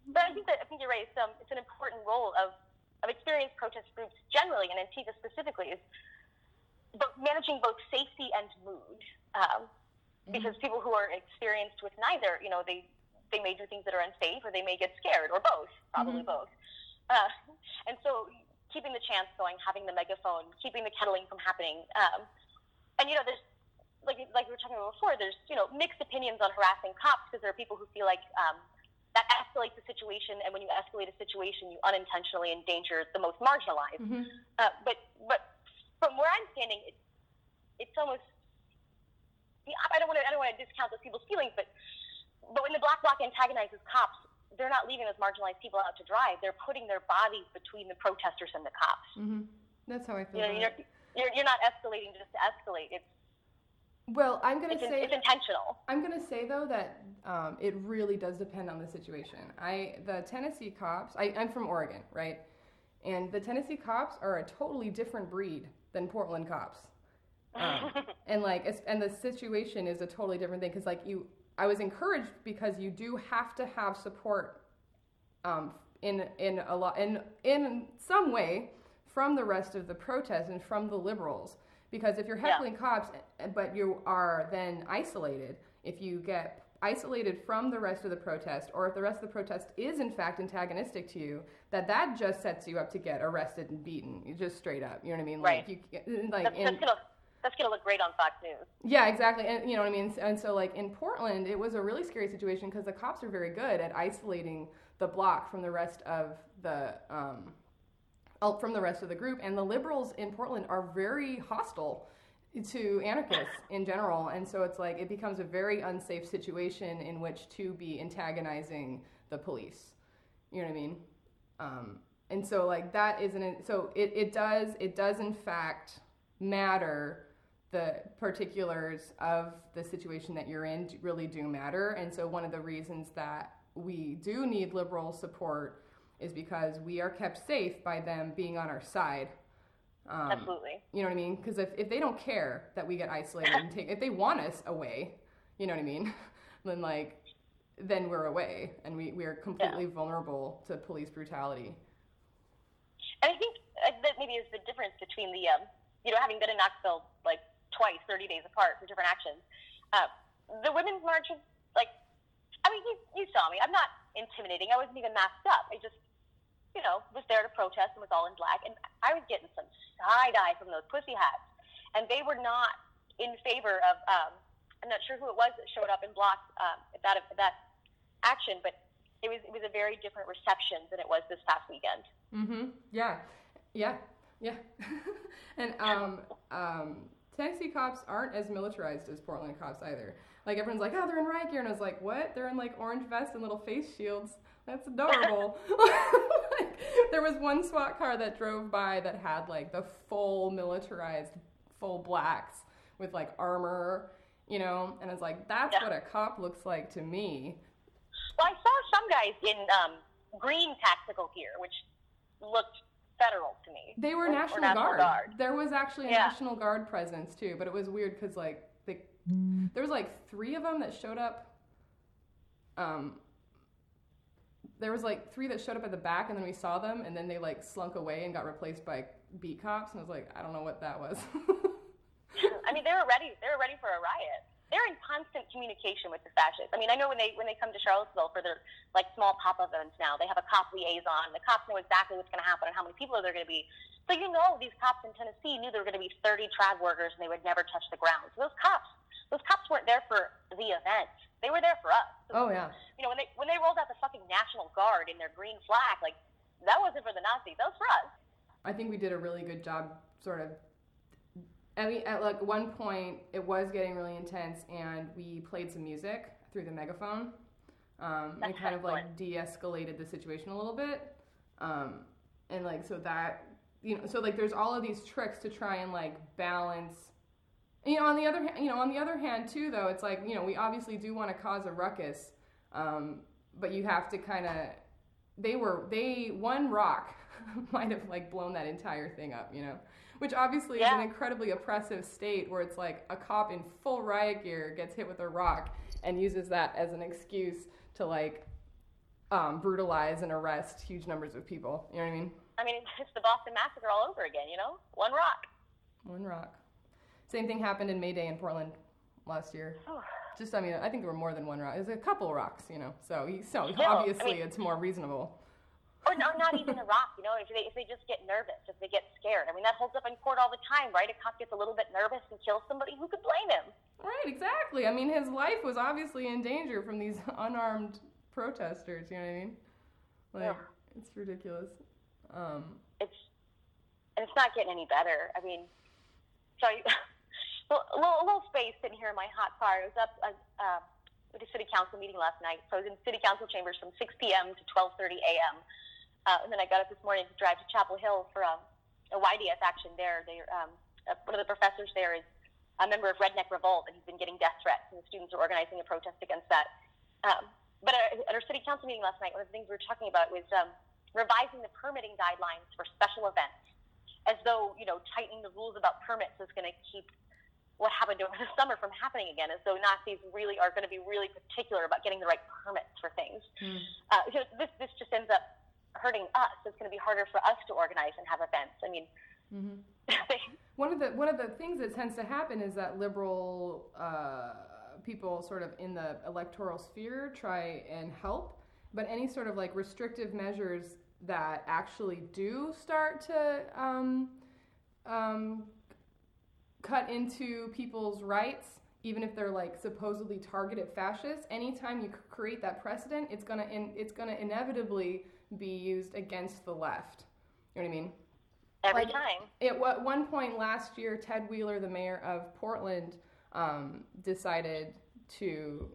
Speaker 2: But I think that I think you're right. It's, um, it's an important role of, of experienced protest groups generally, and Antifa specifically, is managing both safety and mood. Um, Because people who are experienced with neither, you know, they they may do things that are unsafe, or they may get scared, or both, probably
Speaker 1: Mhm.
Speaker 2: both. Uh, and so, keeping the chants going, having the megaphone, keeping the kettling from happening, um, and you know, there's like like we were talking about before. There's you know mixed opinions on harassing cops because there are people who feel like um, that escalates the situation, and when you escalate a situation, you unintentionally endanger the most marginalized.
Speaker 1: Mm-hmm.
Speaker 2: Uh, but but from where I'm standing, it, it's almost I don't want to I don't want to discount those people's feelings, but but when the black bloc antagonizes cops, they're not leaving those marginalized people out to dry. They're putting their bodies between the protesters and the cops.
Speaker 1: Mm-hmm. That's how I feel.
Speaker 2: You know, you're, you're you're not escalating just to escalate. It's
Speaker 1: Well, I'm gonna
Speaker 2: it's,
Speaker 1: say
Speaker 2: it's intentional.
Speaker 1: I'm gonna say though that um, it really does depend on the situation. I the Tennessee cops. I, I'm from Oregon, right? And the Tennessee cops are a totally different breed than Portland cops. Um, and like, and the situation is a totally different thing because like you, I was encouraged because you do have to have support um, in in a lot in in some way from the rest of the protest and from the liberals because if you're
Speaker 2: Yeah.
Speaker 1: heckling cops eh, but you are then isolated if you get isolated from the rest of the protest or if the rest of the protest is in fact antagonistic to you that that just sets you up to get arrested and beaten just straight up you know what i mean
Speaker 2: Right.
Speaker 1: like you like
Speaker 2: That's,
Speaker 1: in,
Speaker 2: that's gonna that's gonna look great on Fox News.
Speaker 1: yeah, exactly. And you know what I mean? And so like in Portland, it was a really scary situation because the cops are very good at isolating the bloc from the rest of the um, oh, from the rest of the group. And the liberals in Portland are very hostile to anarchists in general. And so it's like it becomes a very unsafe situation in which to be antagonizing the police. You know what I mean? Um, and so like that isn't so it, it does it does in fact matter the particulars of the situation that you're in really do matter. And so, one of the reasons that we do need liberal support is because we are kept safe by them being on our side. Um,
Speaker 2: Absolutely.
Speaker 1: You know what I mean? Because if, if they don't care that we get isolated and take, if they want us away, you know what I mean? then, like, then we're away and we, we are completely vulnerable to police brutality.
Speaker 2: And I think uh, that maybe is the difference between the, um, you know, having been in Knoxville like twice, 30 days apart for different actions. Uh, the women's march was like, I mean, you, you saw me. I'm not intimidating. I wasn't even masked up. I just, you know, was there to protest and was all in black. And I was getting some side eye from those pussy hats. And they were not in favor of, um, I'm not sure who it was that showed up and blocked um, that, that action, but it was, it was a very different reception than it was this past weekend.
Speaker 1: Mm-hmm. Yeah. Yeah. Yeah. and um, um, Tennessee cops aren't as militarized as Portland cops either. Like everyone's like, oh, they're in riot gear, and I was like, what? They're in like orange vests and little face shields. That's adorable. like, there was one SWAT car that drove by that had like the full militarized, full blacks with like armor, you know, and I was like, that's
Speaker 2: Yeah.
Speaker 1: what a cop looks like to me.
Speaker 2: Well, I saw some guys in um, green tactical gear, which looked federal to me.
Speaker 1: They were
Speaker 2: Or- or
Speaker 1: National,
Speaker 2: National
Speaker 1: Guard.
Speaker 2: Guard.
Speaker 1: There was actually a
Speaker 2: Yeah.
Speaker 1: National Guard presence too, but it was weird because like they, there was like three of them that showed up. Um, there was like three that showed up at the back, and then we saw them, and then they like slunk away and got replaced by beat cops, and I was like, I don't know what that was.
Speaker 2: I mean, they were ready. They were ready for a riot. They're in constant communication with the fascists. I mean, I know when they when they come to Charlottesville for their like small pop events now, they have a cop liaison. The cops know exactly what's going to happen and how many people are there going to be. So you know, these cops in Tennessee knew there were going to be 30 trad workers and they would never touch the ground. So those cops, those cops weren't there for the event. They were there for us.
Speaker 1: Oh yeah.
Speaker 2: You know, when they when they rolled out the fucking National Guard in their green flag, like that wasn't for the Nazis. That was for us.
Speaker 1: I think we did a really good job, sort of. I mean, at like one point, it was getting really intense, and we played some music through the megaphone. Um, and kind of like de-escalated the situation a little bit. Um, and like so that you know, so like there's all of these tricks to try and like balance. You know, on the other hand, you know, on the other hand too, though, it's like you know, we obviously do want to cause a ruckus, um, but you have to kind of. They were they one rock might have like blown that entire thing up, you know, which obviously is an incredibly oppressive state where it's like a cop in full riot gear gets hit with a rock and uses that as an excuse to like um, brutalize and arrest huge numbers of people. You know what I mean?
Speaker 2: I mean, it's the Boston Massacre all over again. You know, one rock.
Speaker 1: One rock. Same thing happened in May Day in Portland last year.
Speaker 2: Oh.
Speaker 1: Just, I mean, I think there were more than one rock. There's a couple rocks, you know. So, so
Speaker 2: Still, I
Speaker 1: obviously,
Speaker 2: mean-
Speaker 1: it's more reasonable.
Speaker 2: Or no, not even a rock. You know, if they if they just get nervous, if they get scared. I mean, that holds up in court all the time, right? A cop gets a little bit nervous and kills somebody. Who could blame him?
Speaker 1: Right, exactly. I mean, his life was obviously in danger from these unarmed protesters. You know what I mean? Like,
Speaker 2: Yeah.
Speaker 1: it's ridiculous. Um,
Speaker 2: It's and it's not getting any better. I mean, so I, a little, a little space sitting here in my hot car. I was up uh, uh, at a city council meeting last night, so I was in city council chambers from 6 p.m. to 12:30 a.m. Uh, and then I got up this morning to drive to Chapel Hill for um, a YDS action there. They, um, uh, one of the professors there is a member of Redneck Revolt, and he's been getting death threats, and the students are organizing a protest against that. Um, but at, at our city council meeting last night, one of the things we were talking about was um, revising the permitting guidelines for special events, as though you know tightening the rules about permits is going to keep what happened over the summer from happening again, as though Nazis really are going to be really particular about getting the right permits for things.
Speaker 1: Hmm.
Speaker 2: Uh, know, this this just ends up hurting us. It's going to be harder for us to organize and have events. I mean,
Speaker 1: mhm. One of the one of the things that tends to happen is that liberal uh, people, sort of in the electoral sphere, try and help, but any sort of like restrictive measures that actually do start to um, um, cut into people's rights, even if they're like supposedly targeted fascists. Anytime you create that precedent, it's gonna in, it's gonna inevitably be used against the left. You know what I mean?
Speaker 2: every
Speaker 1: Like-
Speaker 2: time.
Speaker 1: At one point last year, Ted Wheeler, the mayor of Portland, um, decided to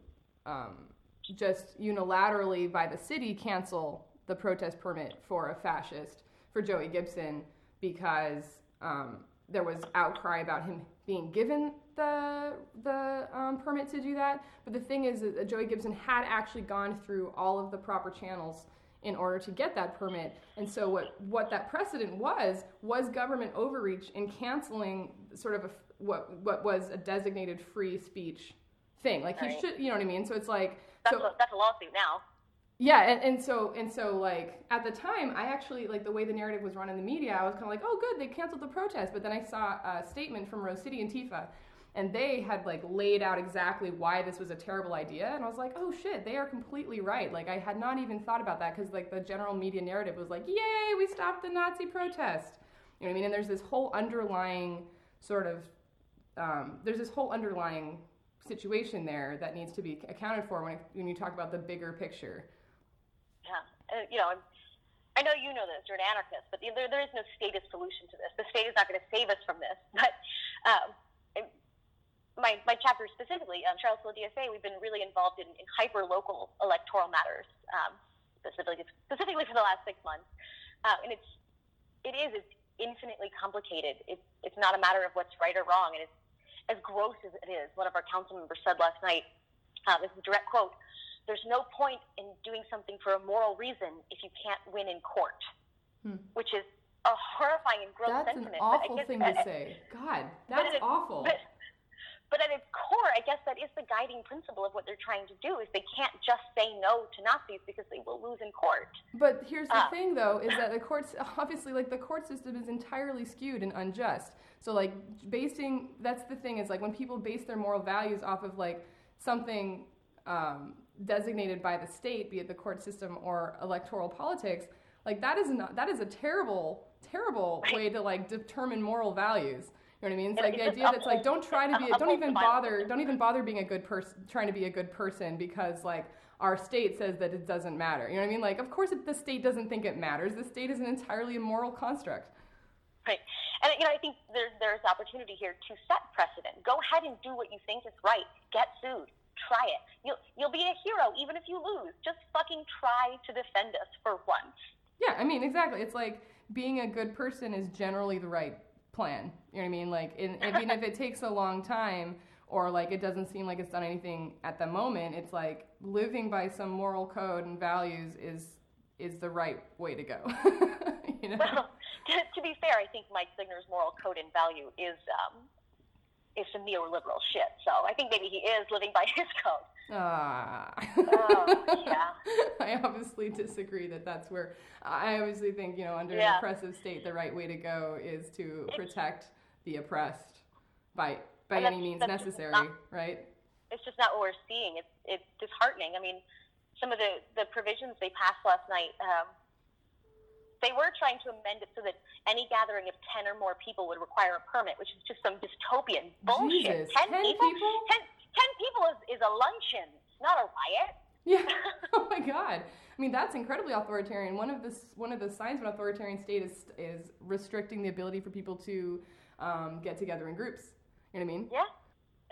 Speaker 1: um, just unilaterally, by the city, cancel the protest permit for a fascist for Joey Gibson because um, there was outcry about him being given the the um, permit to do that. But the thing is that Joey Gibson had actually gone through all of the proper channels in order to get that permit. And so what what that precedent was was government overreach in canceling sort of a, what what was a designated free speech thing. Like he should, you know what I mean? So it's like
Speaker 2: That's,
Speaker 1: so
Speaker 2: a, that's a lawsuit now.
Speaker 1: yeah, and, and so and so like at the time, I actually like the way the narrative was run in the media. I was kind of like, oh, good, they canceled the protest. But then I saw a statement from Rose City Antifa, and they had like laid out exactly why this was a terrible idea. And I was like, oh shit, they are completely right. Like I had not even thought about that because like the general media narrative was like, yay, we stopped the Nazi protest. You know what I mean? And there's this whole underlying sort of um, there's this whole underlying situation there that needs to be accounted for when, when you talk about the bigger picture.
Speaker 2: Yeah, uh, you know, I'm- I know you know this. You're an anarchist, but there, there is no statist solution to this. The state is not going to save us from this. But um, my my chapter specifically, um, Charlottesville DSA, we've been really involved in, in hyper local electoral matters, um, specifically specifically for the last six months. Uh, and it's it is it's infinitely complicated. It's it's not a matter of what's right or wrong, and it's as gross as it is. One of our council members said last night. Uh, this is a direct quote there's no point in doing something for a moral reason if you can't win in court,
Speaker 1: Hmm.
Speaker 2: which is a horrifying and gross
Speaker 1: That's an
Speaker 2: sentiment. but I
Speaker 1: awful
Speaker 2: guess-
Speaker 1: thing
Speaker 2: uh,
Speaker 1: to say. God,
Speaker 2: but
Speaker 1: that's
Speaker 2: it-
Speaker 1: awful.
Speaker 2: But, but at its core, I guess that is the guiding principle of what they're trying to do: is they can't just say no to Nazis because they will lose in court.
Speaker 1: But here's the
Speaker 2: Uh.
Speaker 1: thing, though, is that the courts obviously like the court system is entirely skewed and unjust. So like basing that's the thing is like when people base their moral values off of like something um, designated by the state, be it the court system or electoral politics, like that is not that is a terrible terrible
Speaker 2: Right.
Speaker 1: way to like determine moral values. You know what I mean? It's like the idea that's like don't try to be don't even bother don't even bother being a good person trying to be a good person because like our state says that it doesn't matter. You know what I mean? Like of course the state doesn't think it matters. The state is an entirely immoral construct.
Speaker 2: Right. And you know, I think there's there's opportunity here to set precedent. Go ahead and do what you think is right. Get sued. Try it. You'll you'll be a hero even if you lose. Just fucking try to defend us for once.
Speaker 1: Yeah, I mean exactly. It's like being a good person is generally the right plan. You know what I mean? Like, in, even if it takes a long time or like it doesn't seem like it's done anything at the moment, it's like living by some moral code and values is is the right way to go.
Speaker 2: you know? Well, to, to, be fair, I think Mike Signer's moral code and value is um, is some neoliberal shit. So I think maybe he is living by his code. Ah.
Speaker 1: oh, yeah. I obviously disagree that that's where I obviously think, you know, under yeah. an oppressive state, the right way to go is to protect the oppressed by by any means necessary, not, right?
Speaker 2: It's just not what we're seeing. It's it's disheartening. I mean, some of the the provisions they passed last night. Um, they were trying to amend it so that any gathering of 10 or more people would require a permit, which is just some dystopian bullshit.
Speaker 1: Jesus, 10, 10 people? people?
Speaker 2: 10, 10 people is, is a luncheon, not a riot.
Speaker 1: Yeah. oh my God. I mean, that's incredibly authoritarian. One of the one of the signs of an authoritarian state is is restricting the ability for people to um, get together in groups. You know what I mean?
Speaker 2: Yeah.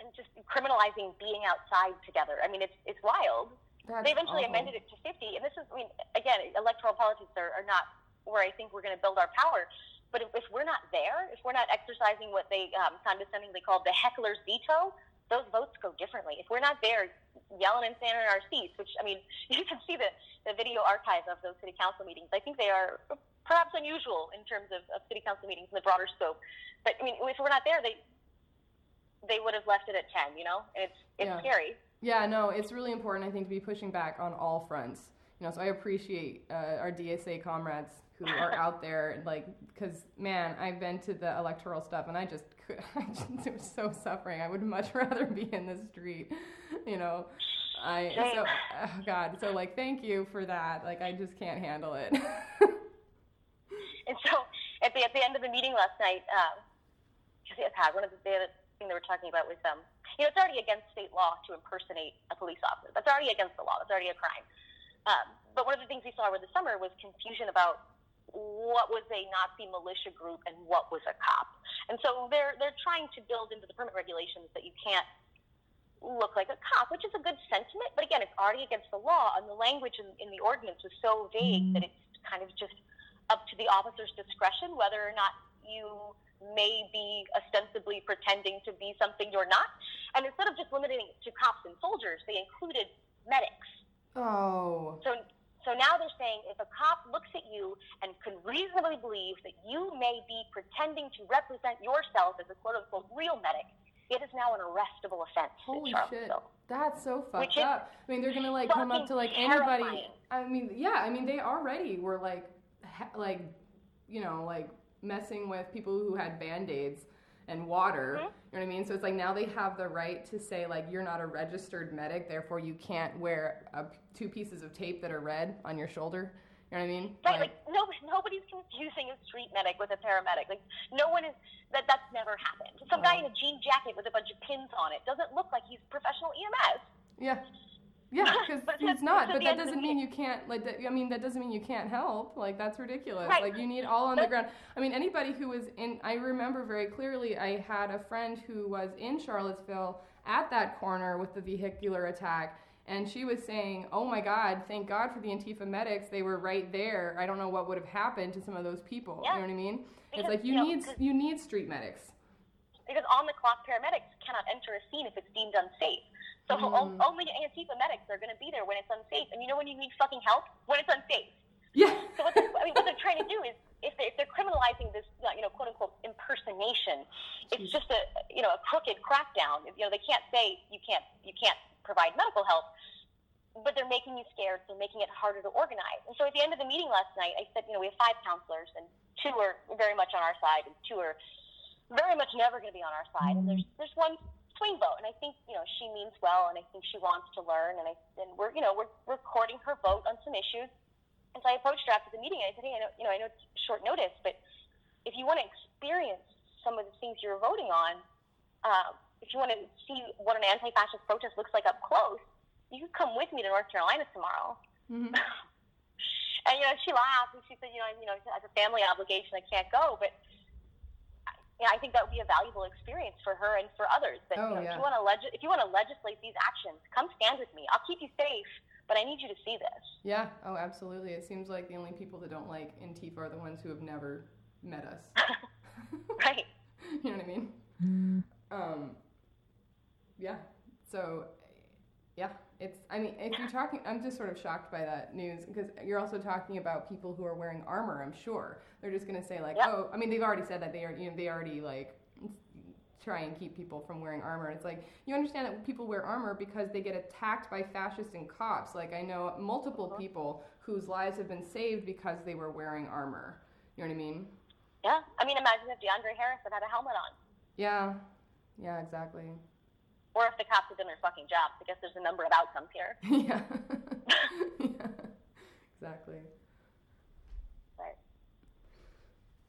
Speaker 2: And just criminalizing being outside together. I mean, it's it's wild. That's they eventually awful. amended it to 50, and this is, I mean, again, electoral politics are, are not where I think we're going to build our power. But if, if we're not there, if we're not exercising what they um, condescendingly called the heckler's veto, those votes go differently. If we're not there yelling and standing in our seats, which, I mean, you can see the, the video archive of those city council meetings. I think they are perhaps unusual in terms of, of city council meetings in the broader scope. But, I mean, if we're not there, they, they would have left it at 10, you know? And it's, it's yeah. scary.
Speaker 1: Yeah, no, it's really important, I think, to be pushing back on all fronts. You know, so I appreciate uh, our DSA comrades who are out there, like, because man, I've been to the electoral stuff, and I just, I just was so suffering. I would much rather be in the street, you know. I so oh God, so like, thank you for that. Like, I just can't handle it. and
Speaker 2: so, at the at the end of the meeting last night, um, they had one of the, the thing they were talking about was um, you know, it's already against state law to impersonate a police officer. That's already against the law. That's already a crime. Um, but one of the things we saw over the summer was confusion about what was a Nazi militia group and what was a cop. And so they're they're trying to build into the permit regulations that you can't look like a cop, which is a good sentiment, but again, it's already against the law, and the language in, in the ordinance was so vague that mm-hmm. it's kind of just up to the officer's discretion whether or not you may be ostensibly pretending to be something you're not. And instead of just limiting it to cops and soldiers, they included medics.
Speaker 1: Oh.
Speaker 2: So so now they're saying if a cop looks at you and can reasonably believe that you may be pretending to represent yourself as a quote unquote real medic, it is now an arrestable offense
Speaker 1: Holy. Shit. That's so fucked up. I mean, they're gonna like come up to like anybody. I mean, yeah. I mean, they already were like, like, you know, like messing with people who had band aids and water. Mm-hmm. You know what I mean? So it's like now they have the right to say like you're not a registered medic, therefore you can't wear a, two pieces of tape that are red on your shoulder. You know what I mean?
Speaker 2: Right. Like, like no, nobody's confusing a street medic with a paramedic. Like no one is that. That's never happened. Some guy in a jean jacket with a bunch of pins on it doesn't look like he's professional EMS.
Speaker 1: Yeah. Yeah, because he's not. But that doesn't mean you can't. Like, that, I mean, that doesn't mean you can't help. Like, that's ridiculous. Right. Like, you need all on the ground. I mean, anybody who was in. I remember very clearly. I had a friend who was in Charlottesville at that corner with the vehicular attack, and she was saying, "Oh my God, thank God for the Antifa medics. They were right there. I don't know what would have happened to some of those people. Yeah. You know what I mean? Because, it's like you, you know, need you need street medics."
Speaker 2: Because on the clock paramedics cannot enter a scene if it's deemed unsafe. So mm. only Antifa medics are going to be there when it's unsafe. And you know when you need fucking help? When it's unsafe.
Speaker 1: Yeah.
Speaker 2: so what I mean, what they're trying to do is, if, they, if they're criminalizing this, you know, quote unquote impersonation, it's just a, you know, a crooked crackdown. You know, they can't say you can't, you can't provide medical help, but they're making you scared. They're making it harder to organize. And so at the end of the meeting last night, I said, you know, we have five councilors, and two are very much on our side, and two are very much never going to be on our side. And there's there's one swing vote, and I think you know she means well, and I think she wants to learn, and I and we're you know we're recording her vote on some issues. And so I approached her after the meeting, and I said, hey, I know you know I know it's short notice, but if you want to experience some of the things you're voting on, uh, if you want to see what an anti-fascist protest looks like up close, you can come with me to North Carolina tomorrow. Mm-hmm. and you know, she laughed and she said, you know, you know, as a family obligation, I can't go, but. Yeah, I think that would be a valuable experience for her and for others. That
Speaker 1: oh,
Speaker 2: you know,
Speaker 1: yeah.
Speaker 2: if you want to leg- if you want to legislate these actions, come stand with me. I'll keep you safe, but I need you to see this.
Speaker 1: Yeah. Oh, absolutely. It seems like the only people that don't like Antifa are the ones who have never met us.
Speaker 2: right.
Speaker 1: you know what I mean?
Speaker 3: Mm.
Speaker 1: Um, yeah. So, yeah, it's. I mean, if you're talking, I'm just sort of shocked by that news because you're also talking about people who are wearing armor. I'm sure they're just gonna say like,
Speaker 2: Yep.
Speaker 1: oh, I mean, they've already said that they are. You know, they already like try and keep people from wearing armor. It's like you understand that people wear armor because they get attacked by fascists and cops. Like I know multiple
Speaker 2: Uh-huh.
Speaker 1: people whose lives have been saved because they were wearing armor. You know what I mean?
Speaker 2: Yeah. I mean, imagine if DeAndre Harris had had a helmet on.
Speaker 1: Yeah. Yeah. Exactly.
Speaker 2: Or if the cops had done their fucking jobs. I guess there's a number of outcomes here.
Speaker 1: yeah. yeah. Exactly.
Speaker 2: Right.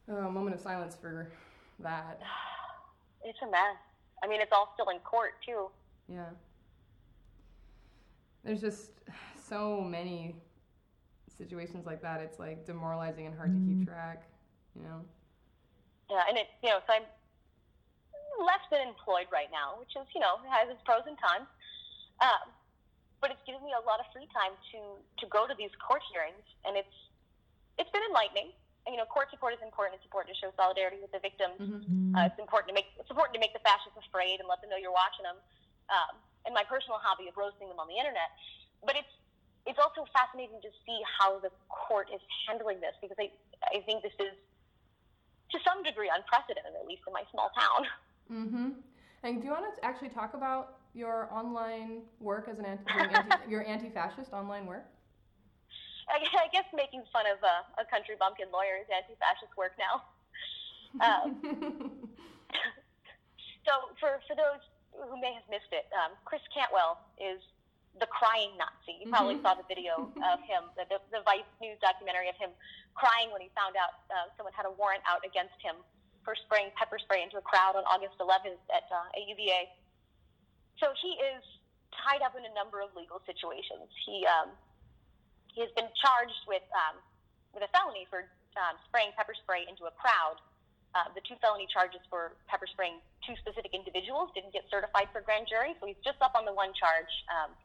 Speaker 1: Oh, a moment of silence for that.
Speaker 2: It's a mess. I mean, it's all still in court, too.
Speaker 1: Yeah. There's just so many situations like that. It's like demoralizing and hard to keep mm-hmm. track, you know?
Speaker 2: Yeah, and it, you know, so I'm less than employed right now, which is, you know, has its pros and cons. Um, but it's given me a lot of free time to to go to these court hearings, and it's it's been enlightening. And, you know, court support is important. It's important to show solidarity with the victims.
Speaker 1: Mm-hmm.
Speaker 2: Uh, it's important to make it's important to make the fascists afraid and let them know you're watching them. Um, and my personal hobby of roasting them on the internet, but it's it's also fascinating to see how the court is handling this because I I think this is to some degree unprecedented, at least in my small town.
Speaker 1: Mm-hmm. And do you want to actually talk about your online work as an anti, anti your anti-fascist online work?
Speaker 2: I, I guess making fun of uh, a country bumpkin lawyer is anti-fascist work now. Um, so for for those who may have missed it, um, Chris Cantwell is the crying Nazi. You probably
Speaker 1: Mhm.
Speaker 2: saw the video of him, the, the, the Vice News documentary of him crying when he found out uh, someone had a warrant out against him for spraying pepper spray into a crowd on August 11th at, uh, at. So he is tied up in a number of legal situations. He um, he has been charged with um, with a felony for um, spraying pepper spray into a crowd. Uh, the two felony charges for pepper spraying two specific individuals didn't get certified for grand jury, so he's just up on the one charge. Um,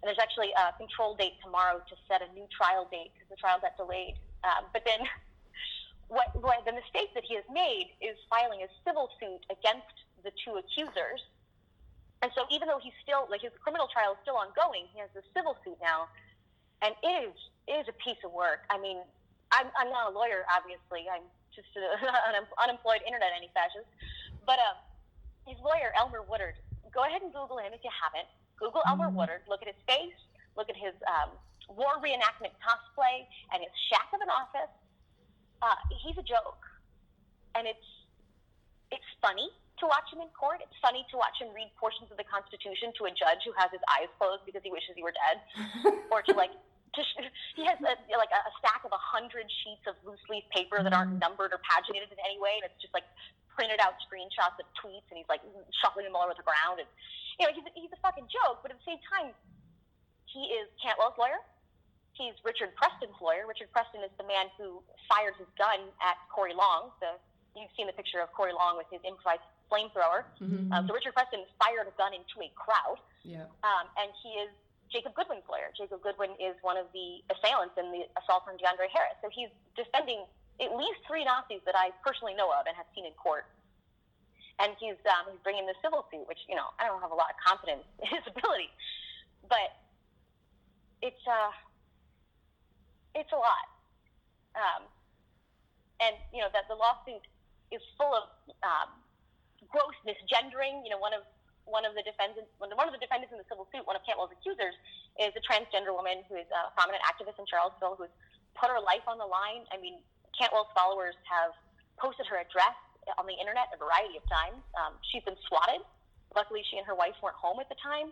Speaker 2: and there's actually a control date tomorrow to set a new trial date because the trial got delayed. Um, but then, what, what the mistake that he has made is filing a civil suit against the two accusers. And so, even though he's still like his criminal trial is still ongoing, he has a civil suit now, and it is it is a piece of work. I mean, I'm I'm not a lawyer, obviously. I'm just an unemployed internet anti-fascist. But uh, his lawyer, Elmer Woodard, go ahead and Google him if you haven't. Google Elmer Woodard, look at his face, look at his um, war reenactment cosplay, and his shack of an office. Uh, he's a joke, and it's it's funny to watch him in court. It's funny to watch him read portions of the Constitution to a judge who has his eyes closed because he wishes he were dead, or to like to sh- he has a, like a, a stack of a hundred sheets of loose leaf paper that aren't numbered or paginated in any way, and it's just like printed out screenshots of tweets, and he's like shuffling them all over the ground, and you know he's a, he's a fucking joke. But at the same time, he is Cantwell's lawyer. He's Richard Preston's lawyer. Richard Preston is the man who fired his gun at Corey Long. The you've seen the picture of Corey Long with his improvised flamethrower.
Speaker 1: Mm-hmm.
Speaker 2: Um, so Richard Preston fired a gun into a crowd,
Speaker 1: Yeah.
Speaker 2: um, and he is Jacob Goodwin's lawyer. Jacob Goodwin is one of the assailants in the assault on DeAndre Harris. So he's defending at least three Nazis that I personally know of and have seen in court. And he's um, he's bringing the civil suit, which you know I don't have a lot of confidence in his ability, but it's uh it's a lot. Um, and you know that the lawsuit is full of um, gross misgendering. You know, one of one of the defendants, one of the defendants in the civil suit, one of Cantwell's accusers, is a transgender woman who is a prominent activist in Charlottesville who's put her life on the line. I mean, Cantwell's followers have posted her address on the internet a variety of times. Um, she's been swatted. Luckily, she and her wife weren't home at the time.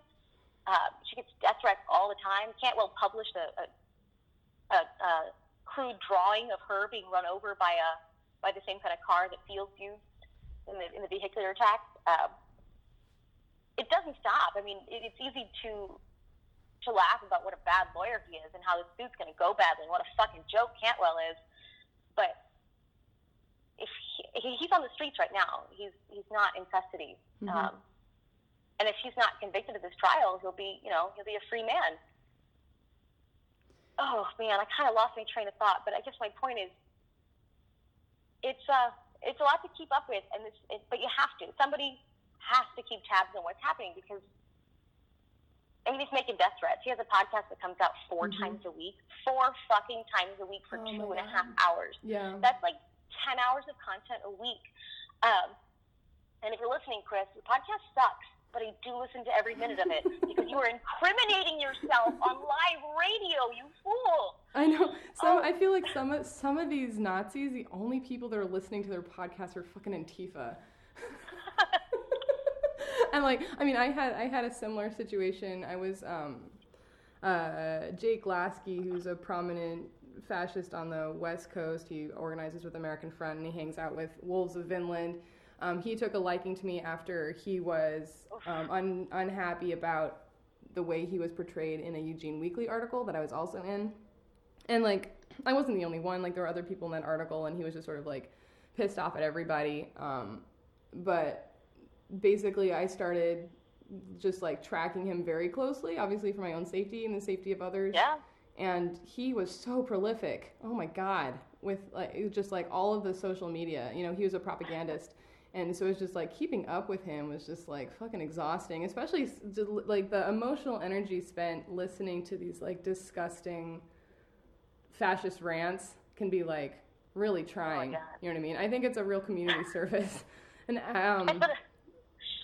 Speaker 2: Uh, she gets death threats all the time. Cantwell published a, a, a, a crude drawing of her being run over by a by the same kind of car that Fields used. in the in the vehicular attacks. Uh, it doesn't stop. I mean, it, it's easy to to laugh about what a bad lawyer he is and how this suit's going to go badly and what a fucking joke Cantwell is. But if he, he's on the streets right now, he's he's not in custody. Mm-hmm. Um, and if he's not convicted of this trial, he'll be, you know, he'll be a free man. Oh man, I kind of lost my train of thought, but I guess my point is, it's uh, it's a lot to keep up with, and it's, it, but you have to. Somebody has to keep tabs on what's happening because I mean, he's making death threats. He has a podcast that comes out 4 mm-hmm. times a week, four fucking times a week for oh two and a half hours.
Speaker 1: Yeah.
Speaker 2: That's like 10 hours of content a week. Um, and if you're listening, Chris, your podcast sucks, but I do listen to every minute of it because you are incriminating yourself on live radio, you fool.
Speaker 1: I know. Some, oh. I feel like some of, some of these Nazis, the only people that are listening to their podcasts are fucking Antifa. and like I mean I had I had a similar situation. I was um, uh, Jake Laskey, who's a prominent fascist on the West Coast. He organizes with American Front and he hangs out with Wolves of Vinland. Um, he took a liking to me after he was um, un- unhappy about the way he was portrayed in a Eugene Weekly article that I was also in. And like, I wasn't the only one. Like, there were other people in that article, and he was just sort of like pissed off at everybody. Um, but basically I started just like tracking him very closely, obviously for my own safety and the safety of others.
Speaker 2: Yeah.
Speaker 1: And he was so prolific. Oh my God. With like just like all of the social media. You know, he was a propagandist. And so it's just like keeping up with him was just like fucking exhausting, especially like the emotional energy spent listening to these like disgusting fascist rants can be like really oh trying. Oh you know what I mean? I think it's a real community service. And um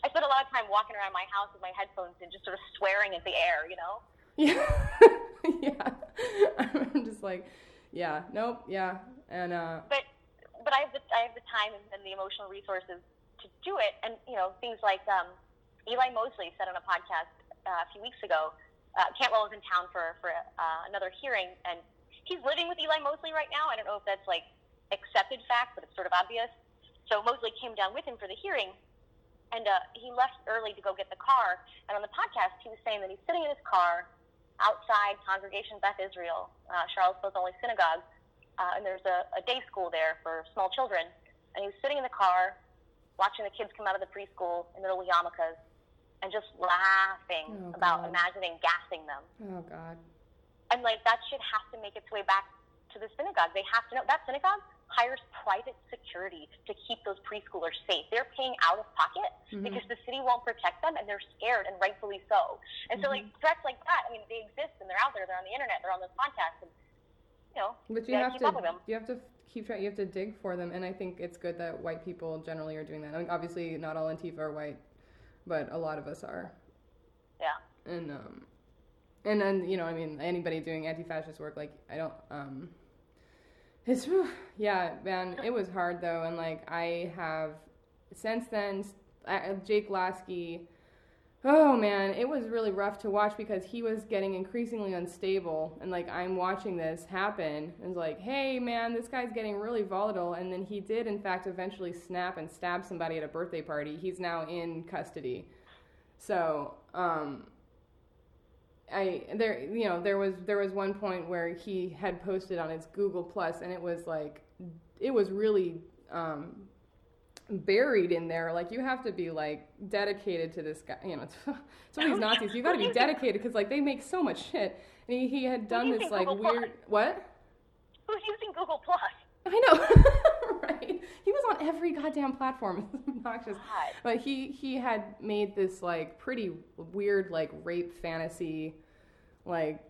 Speaker 2: I spent a lot of time walking around my house with my headphones and just sort of swearing at the air, you know?
Speaker 1: Yeah. yeah. I'm just like, yeah, nope, yeah. And, uh,
Speaker 2: but, but I have the, I have the time and, the emotional resources to do it. And, you know, things like, um, Eli Mosley said on a podcast uh, a few weeks ago, uh, Cantwell is in town for, for uh, another hearing, and he's living with Eli Mosley right now. I don't know if that's like accepted fact, but it's sort of obvious. So Mosley came down with him for the hearing, and uh, he left early to go get the car. And on the podcast, he was saying that he's sitting in his car outside Congregation Beth Israel, uh, Charlottesville's only synagogue, uh, and there's a, a day school there for small children. And he was sitting in the car, watching the kids come out of the preschool in their little yarmulkes, and just laughing oh, about imagining gassing them.
Speaker 1: Oh God!
Speaker 2: And like that shit has to make its way back to the synagogue. They have to know that synagogue hires private security to keep those preschoolers safe. They're paying out of pocket mm-hmm. because the city won't protect them and they're scared and rightfully so. And mm-hmm. so like threats like that, I mean, they exist and they're out there, they're on the internet, they're on those podcasts and you know,
Speaker 1: but you, you have to you have to keep trying you have to dig for them and I think it's good that white people generally are doing that. I mean obviously not all Antifa are white, but a lot of us are.
Speaker 2: Yeah.
Speaker 1: And um and then, you know, I mean anybody doing anti fascist work like I don't um it's yeah, man. It was hard though, and like I have since then. Jake Laskey. Oh man, it was really rough to watch because he was getting increasingly unstable, and like I'm watching this happen, and it's like, hey man, this guy's getting really volatile, and then he did in fact eventually snap and stab somebody at a birthday party. He's now in custody, so um, I there you know there was there was one point where he had posted on his Google Plus and it was like it was really um, buried in there. Like you have to be like dedicated to this guy. You know, some of these Nazis you got to be dedicated because like they make so much shit. And he, he had done this like
Speaker 2: Google
Speaker 1: weird Plus? what?
Speaker 2: Who's using Google Plus?
Speaker 1: I know, right? He was on every goddamn platform. It's obnoxious. God. But he he had made this like pretty weird like rape fantasy, like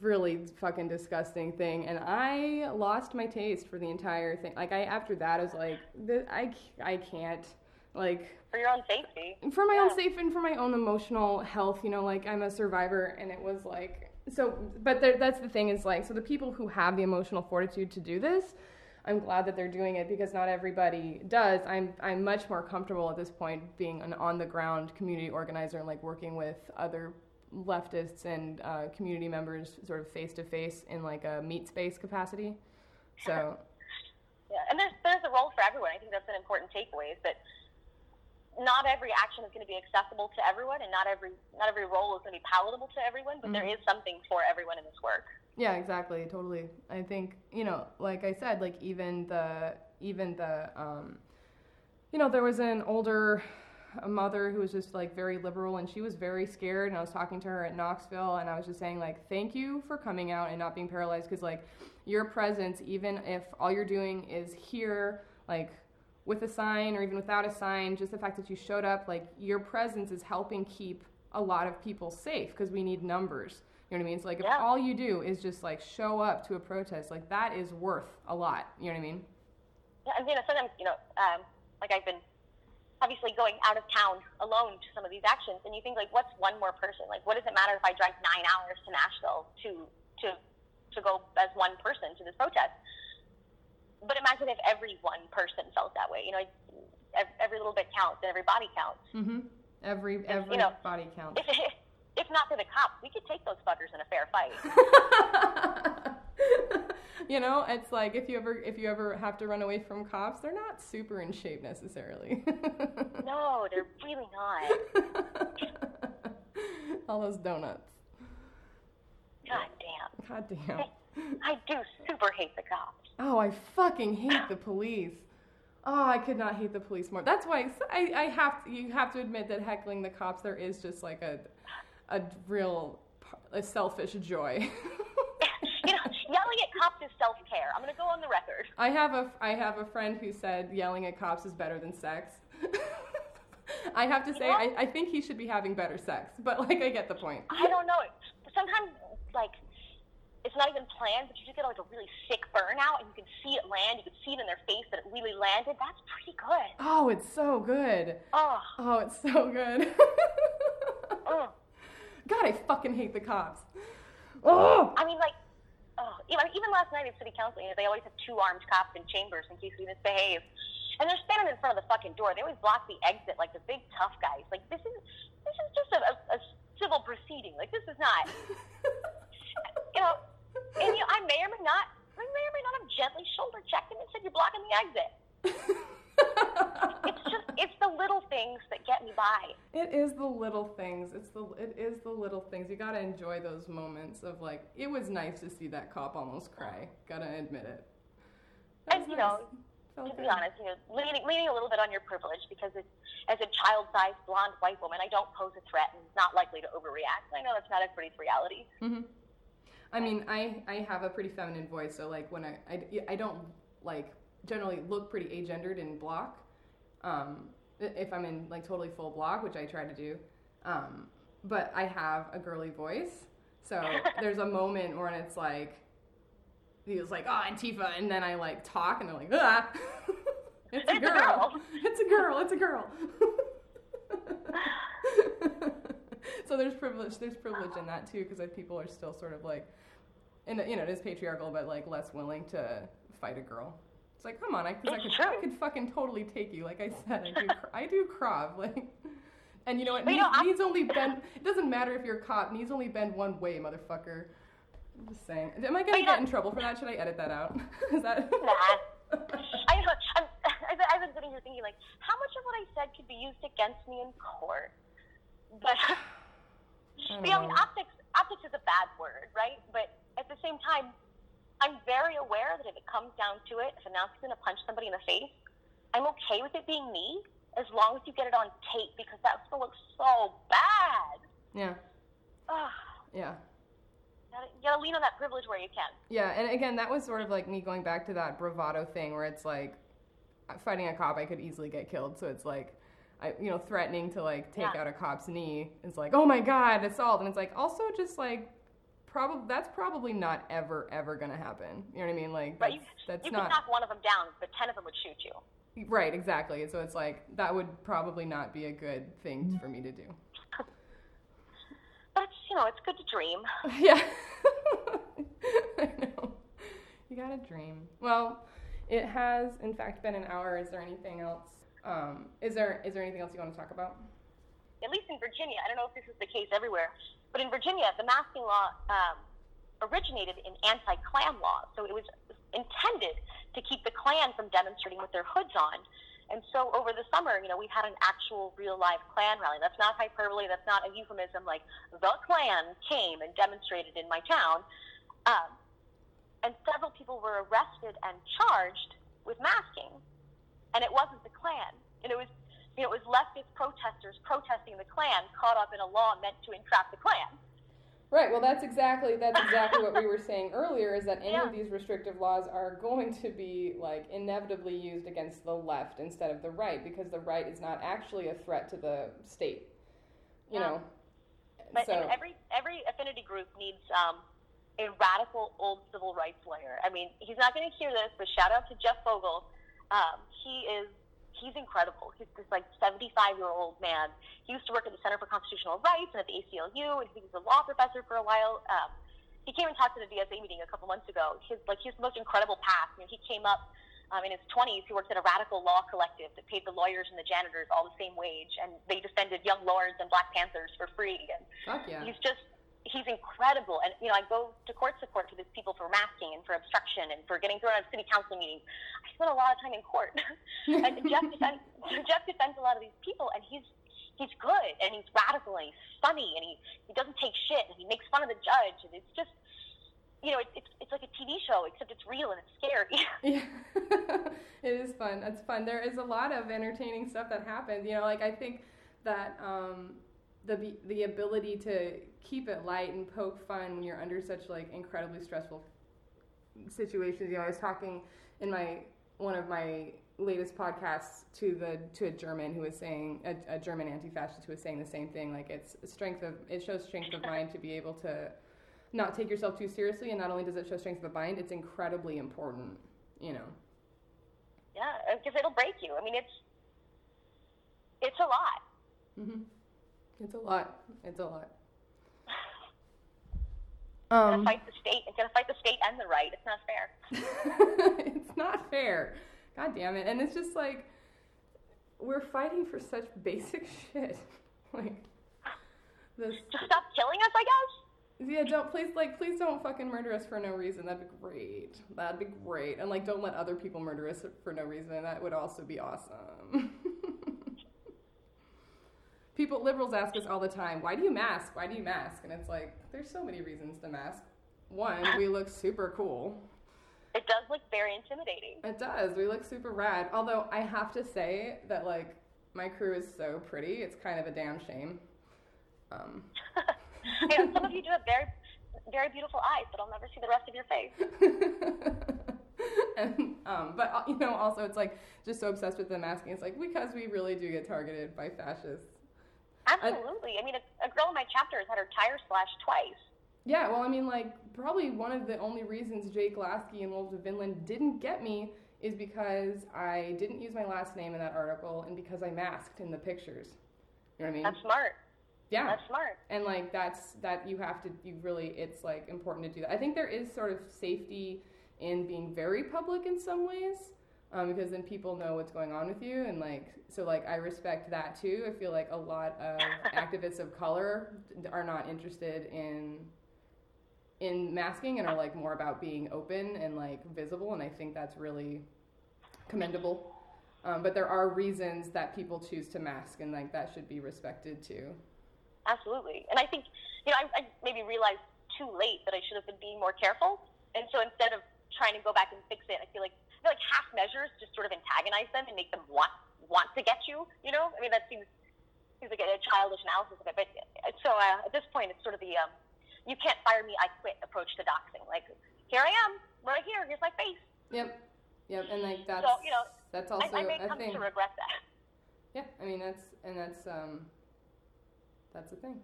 Speaker 1: really fucking disgusting thing, and I lost my taste for the entire thing. Like I after that I was like, I I can't like
Speaker 2: for your own safety
Speaker 1: for my yeah. own safety and for my own emotional health you know like i'm a survivor and it was like so but there, that's the thing is like so the people who have the emotional fortitude to do this I'm glad that they're doing it because not everybody does. I'm I'm much more comfortable at this point being an on the ground community organizer and like working with other leftists and uh, community members sort of face to face in like a meet space capacity. So
Speaker 2: yeah, and there's there's a role for everyone. I think that's an important takeaway is that not every action is going to be accessible to everyone, and not every not every role is going to be palatable to everyone. But there
Speaker 1: Mhm.
Speaker 2: is something for everyone in this work.
Speaker 1: Yeah, exactly, totally. I think you know, like I said, like even the even the um, you know, there was an older mother who was just like very liberal, and she was very scared. And I was talking to her at Knoxville, and I was just saying like, thank you for coming out and not being paralyzed, because like your presence, even if all you're doing is here, like with a sign or even without a sign, just the fact that you showed up, like your presence is helping keep a lot of people safe because we need numbers. You know what I mean? So like if all you do is just like show up to a protest, like that is worth a lot. You know what I mean?
Speaker 2: Yeah, and you know, sometimes you know, um, like I've been obviously going out of town alone to some of these actions, and you think like, what's one more person? Like, what does it matter if I drive nine hours to Nashville to to to go as one person to this protest? But imagine if every one person felt that way. You know, every little bit counts and every body counts.
Speaker 1: Mm-hmm. Every every
Speaker 2: know,
Speaker 1: body counts.
Speaker 2: If if not for the cops, we could take those fuckers in a fair fight.
Speaker 1: you know, it's like if you ever if you ever have to run away from cops, they're not super in shape necessarily.
Speaker 2: no, they're really not.
Speaker 1: All those donuts.
Speaker 2: God damn.
Speaker 1: God damn.
Speaker 2: I do super hate the cops.
Speaker 1: Oh, I fucking hate the police. Oh, I could not hate the police more. That's why I, I have to, you have to admit that heckling the cops there is just like a a real a selfish joy.
Speaker 2: you know, yelling at cops is self care. I'm going to go on the record.
Speaker 1: I have a I have a friend who said yelling at cops is better than sex. I have to say I, I think he should be having better sex, but like I get the point.
Speaker 2: I don't know. Sometimes, like, it's not even planned, but you just get like a really sick burnout, and you can see it land. You can see it in their face that it really landed. That's pretty good.
Speaker 1: Oh, it's so good.
Speaker 2: Oh,
Speaker 1: Oh, it's so good. God, I fucking hate the cops. Oh.
Speaker 2: I mean, like, oh, even, even last night at city council, you know, they always have two armed cops in chambers in case we misbehave. And they're standing in front of the fucking door. They always block the exit like the big tough guys. Like this is this is just a, a, a civil proceeding. Like this is not, you know. And you, I may or may not, I may or may not have gently shoulder checked him and said you're blocking the exit. It's just it's the little things that get me by.
Speaker 1: It is the little things. It's the it is the little things. You gotta enjoy those moments of like it was nice to see that cop almost cry. Gotta admit it. That
Speaker 2: And you
Speaker 1: nice.
Speaker 2: know,
Speaker 1: Felt
Speaker 2: to be honest, you know, leaning, leaning a little bit on your privilege because it's, as a child-sized blonde white woman, I don't pose a threat and not likely to overreact. I know that's not everybody's reality.
Speaker 1: hmm I mean, I I have a pretty feminine voice, so like when I I, I don't like generally look pretty agendered in bloc. Um, if I'm in like totally full bloc, which I try to do, um, but I have a girly voice, so there's a moment when it's like he was like, "Oh, Antifa," and then I like talk, and they're like, "Ah." It's a
Speaker 2: It's a
Speaker 1: girl.
Speaker 2: girl.
Speaker 1: It's a girl. It's a girl. so there's privilege. There's privilege in that too, because people are still sort of like, and you know, it is patriarchal, but like less willing to fight a girl. It's like, come on, I, 'cause I could. I could fucking totally take you. Like I said, I do, I do krav. Like, and you know what? Knees,
Speaker 2: know,
Speaker 1: knees only bend. It doesn't matter if you're a cop. Knees only bend one way, motherfucker. I'm just saying. Am I gonna
Speaker 2: But
Speaker 1: get
Speaker 2: know-
Speaker 1: in trouble for that? Should I edit that out? is that?
Speaker 2: Nah. I, I'm, I've, been- I've been sitting here thinking, like, how much of what I said could be used against me in court? But,
Speaker 1: I
Speaker 2: but yeah, I mean, optics, optics is a bad word, right? But at the same time, I'm very aware that if it comes down to it, if a Nazi's going to punch somebody in the face, I'm okay with it being me as long as you get it on tape because that's going to look so bad.
Speaker 1: Yeah.
Speaker 2: Ugh,
Speaker 1: Yeah.
Speaker 2: you gotta lean on that privilege where you can.
Speaker 1: Yeah, and again, that was sort of like me going back to that bravado thing where it's like uh, fighting a cop, I could easily get killed. So it's like, I, you know, threatening to like take
Speaker 2: Yeah.
Speaker 1: out a cop's knee is like, oh my god, assault, and it's like also just like, probably that's probably not ever ever gonna happen. You know what I mean? Like
Speaker 2: But
Speaker 1: that's,
Speaker 2: you,
Speaker 1: that's
Speaker 2: you
Speaker 1: not
Speaker 2: could knock one of them down, but ten of them would shoot you.
Speaker 1: right, exactly. So it's like that would probably not be a good thing for me to do.
Speaker 2: But it's you know it's good to dream.
Speaker 1: Yeah. I know. You got a dream. Well, it has in fact been an hour. Is there anything else? Um, is there is there anything else you want to talk about?
Speaker 2: At least in Virginia, I don't know if this is the case everywhere, but in Virginia, the masking law um, originated in anti-Klan laws. So it was intended to keep the Klan from demonstrating with their hoods on. And so over the summer, you know, we had an actual real live Klan rally. That's not hyperbole. That's not a euphemism. Like the Klan came and demonstrated in my town. Um, and several people were arrested and charged with masking. And it wasn't the Klan. And it was, you know, it was leftist protesters protesting the Klan caught up in a law meant to entrap the Klan.
Speaker 1: Right. Well, that's exactly that's exactly what we were saying earlier. Is that any yeah. of these restrictive laws are going to be like inevitably used against the left instead of the right because the right is not actually a threat to the state. You yeah. know.
Speaker 2: But so. every every affinity group needs um, a radical old civil rights lawyer. I mean, he's not going to hear this, but shout out to Jeff Fogel. Um, he is he's incredible. He's this like 75 year old man. He used to work at the Center for Constitutional Rights and at the ACLU, and he was a law professor for a while. Um, he came and talked to the DSA meeting a couple months ago. His like his most incredible path. I mean, he came up um, in his 20s. He worked at a radical law collective that paid the lawyers and the janitors all the same wage, and they defended young lords and Black Panthers for free. And
Speaker 1: Fuck yeah.
Speaker 2: he's just he's incredible. And you know, I go to court support for these people for masking and for obstruction and for getting thrown out of city council meetings. I spend a lot of time in court. and Jeff defends Jeff defends a lot of these people, and he's he's good and he's radical and he's funny and he he doesn't take shit and he makes fun of the judge and it's just. You know, it's, it's, it's like a TV show, except it's real and it's scary.
Speaker 1: yeah, it is fun. It's fun. There is a lot of entertaining stuff that happens. You know, like I think that um, the the ability to keep it light and poke fun when you're under such like incredibly stressful situations. You know, I was talking in my one of my latest podcasts to the to a German who was saying a, a German anti-fascist who was saying the same thing. Like it's strength of it shows strength of mind to be able to not take yourself too seriously, and not only does it show strength of the mind, it's incredibly important. You know.
Speaker 2: Yeah, because it'll break you. I mean, it's it's a lot.
Speaker 1: Mm-hmm. It's a lot. It's a lot.
Speaker 2: Um, gonna fight the state. It's gonna fight the state and the right. It's not
Speaker 1: fair. it's not fair. God damn it! And it's just like we're fighting for such basic shit. like
Speaker 2: this. Just stop killing us, I guess.
Speaker 1: Yeah, don't please like please don't fucking murder us for no reason. That'd be great. That'd be great. And like don't let other people murder us for no reason. That would also be awesome. people liberals ask us all the time why do you mask? Why do you mask? And it's like there's so many reasons to mask. One we look super cool.
Speaker 2: It does look very intimidating.
Speaker 1: It does. We look super rad. Although i have to say that like my crew is so pretty it's kind of a damn shame. Um.
Speaker 2: yeah, some of you do have very very beautiful eyes but i'll never see the rest of your face.
Speaker 1: And um, but uh, you know also it's like just so obsessed with the masking. It's like because we really do get targeted by fascists
Speaker 2: Absolutely. I, I mean, a, a, girl in my chapter has had her tire slashed twice.
Speaker 1: Yeah, well, I mean, like, probably one of the only reasons Jake Laskey and Wolves of Vinland didn't get me is because I didn't use my last name in that article and because I masked in the pictures. You know what I mean?
Speaker 2: That's smart.
Speaker 1: Yeah.
Speaker 2: That's smart.
Speaker 1: And, like, that's, that you have to, you really, it's, like, important to do that. I think there is sort of safety in being very public in some ways um, because then people know what's going on with you and like so like i respect that too. I feel like a lot of activists of color are not interested in in masking and are like more about being open and like visible and i think that's really commendable. Um, but there are reasons that people choose to mask and like that should be respected too.
Speaker 2: Absolutely. And i think you know i, I maybe realized too late that i should have been being more careful. And so instead of trying to go back and fix it i feel like feel like half measures just sort of antagonize them and make them want want to get you. You know, I mean that seems seems like a, childish analysis of it. But uh, so uh, at this point, it's sort of the um, you can't fire me, I quit approach to doxing. Like here I am, right here. Here's my face.
Speaker 1: Yep. Yep. And like that's
Speaker 2: so, you know
Speaker 1: that's also
Speaker 2: I, I may come
Speaker 1: thing.
Speaker 2: to regret that.
Speaker 1: Yeah, I mean that's and that's um that's the thing.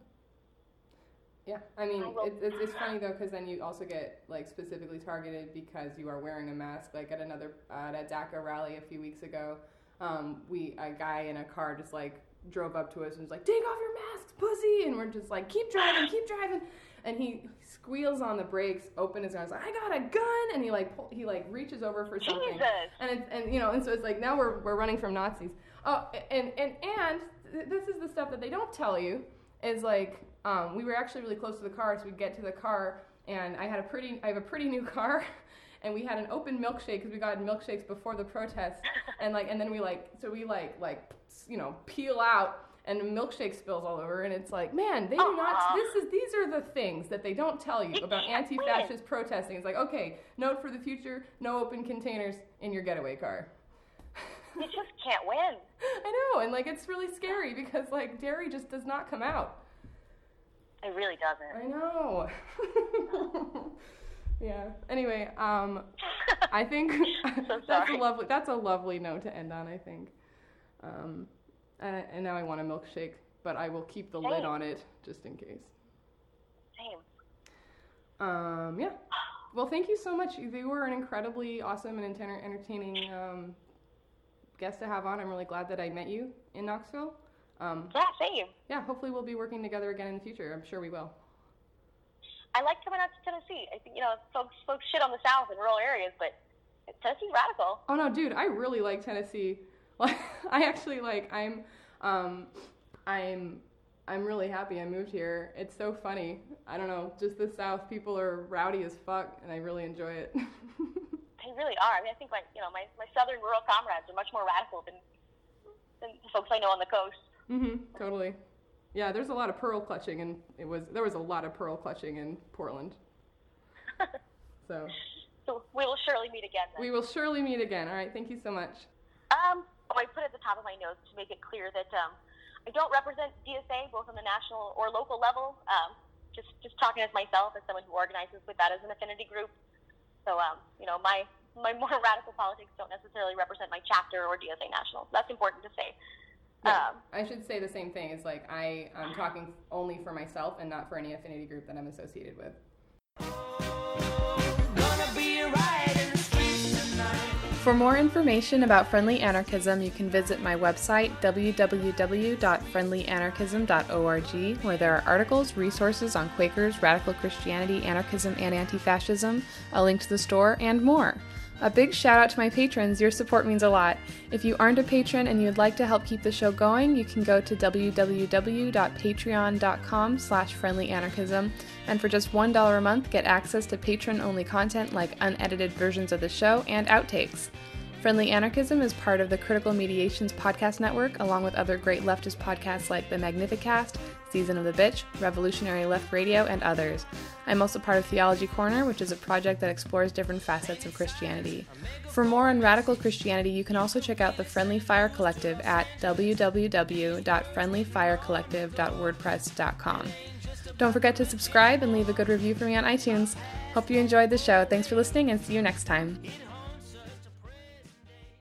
Speaker 1: Yeah, I mean, it's, it's, it's funny though because then you also get like specifically targeted because you are wearing a mask. Like at another at a DACA rally a few weeks ago, um, we a guy in a car just like drove up to us and was like, "Take off your masks, pussy!" And we're just like, "Keep driving, keep driving." And he squeals on the brakes, open his arms, like, "I got a gun!" And he like pull, he like reaches over for something,
Speaker 2: Jesus.
Speaker 1: and it's, and you know, and so it's like now we're we're running from Nazis. Oh, and and and this is the stuff that they don't tell you is like um, we were actually really close to the car, so we get to the car, and I had a pretty, I have a pretty new car, and we had an open milkshake because we got milkshakes before the protest, and like and then we like so we like like you know peel out and the milkshake spills all over and it's like man they do not this is these are the things that they don't tell you
Speaker 2: You
Speaker 1: about anti-fascist protesting. It's like okay note for the future no open containers in your getaway car.
Speaker 2: You just can't win.
Speaker 1: i know and like it's really scary because like dairy just does not come out
Speaker 2: It really doesn't.
Speaker 1: i know yeah anyway um i think
Speaker 2: So
Speaker 1: that's a lovely that's a lovely note to end on i think um and, and now i want a milkshake but i will keep the lid on it just in case
Speaker 2: Same.
Speaker 1: Um, yeah. Well, thank you so much. You were an incredibly awesome and enter- entertaining um, guest to have on. I'm really glad that I met you in Knoxville. Um,
Speaker 2: Yeah, same.
Speaker 1: yeah, hopefully we'll be working together again in the future. I'm sure we will.
Speaker 2: I like coming out to Tennessee. I think you know folks folks shit on the South and rural areas, but Tennessee's radical.
Speaker 1: Oh no, dude, I really like Tennessee. Like, I actually like. I'm, um, I'm, I'm really happy I moved here. It's so funny. I don't know, just the South. People are rowdy as fuck, and I really enjoy it.
Speaker 2: They really are. I mean, I think my you know my, my southern rural comrades are much more radical than than the folks I know on the coast.
Speaker 1: Mhm. Totally. Yeah, there's a lot of pearl clutching, and it was there was a lot of pearl clutching in Portland. So
Speaker 2: So we will surely meet again. Then.
Speaker 1: we will surely meet again. All right. Thank you so much.
Speaker 2: Um, oh, I put at the top of my notes to make it clear that um, I don't represent DSA both on the national or local level. Um, just just talking as myself as someone who organizes with that as an affinity group. So um, you know, my my more radical politics don't necessarily represent my chapter or DSA national. That's important to say.
Speaker 1: Yeah,
Speaker 2: Um,
Speaker 1: I should say the same thing. Is like I I'm talking only for myself and not for any affinity group that I'm associated with.
Speaker 3: For more information about Friendly Anarchism, you can visit my website, www.friendlyanarchism.org, where there are articles, resources on Quakers, radical Christianity, anarchism, and anti fascism, a link to the store, and more. A big shout out to my patrons. Your support means a lot. If you aren't a patron and you'd like to help keep the show going, you can go to www.patreon.com slash friendlyanarchism and for just $1 a month get access to patron-only content like unedited versions of the show and outtakes. Friendly Anarchism is part of the Critical Mediations podcast network, along with other great leftist podcasts like The Magnificast, Season of the Bitch, Revolutionary Left Radio, and others. I'm also part of Theology Corner, which is a project that explores different facets of Christianity. For more on radical Christianity, you can also check out the Friendly Fire Collective at www.friendlyfirecollective.wordpress.com. Don't forget to subscribe and leave a good review for me on iTunes. Hope you enjoyed the show. Thanks for listening and see you next time.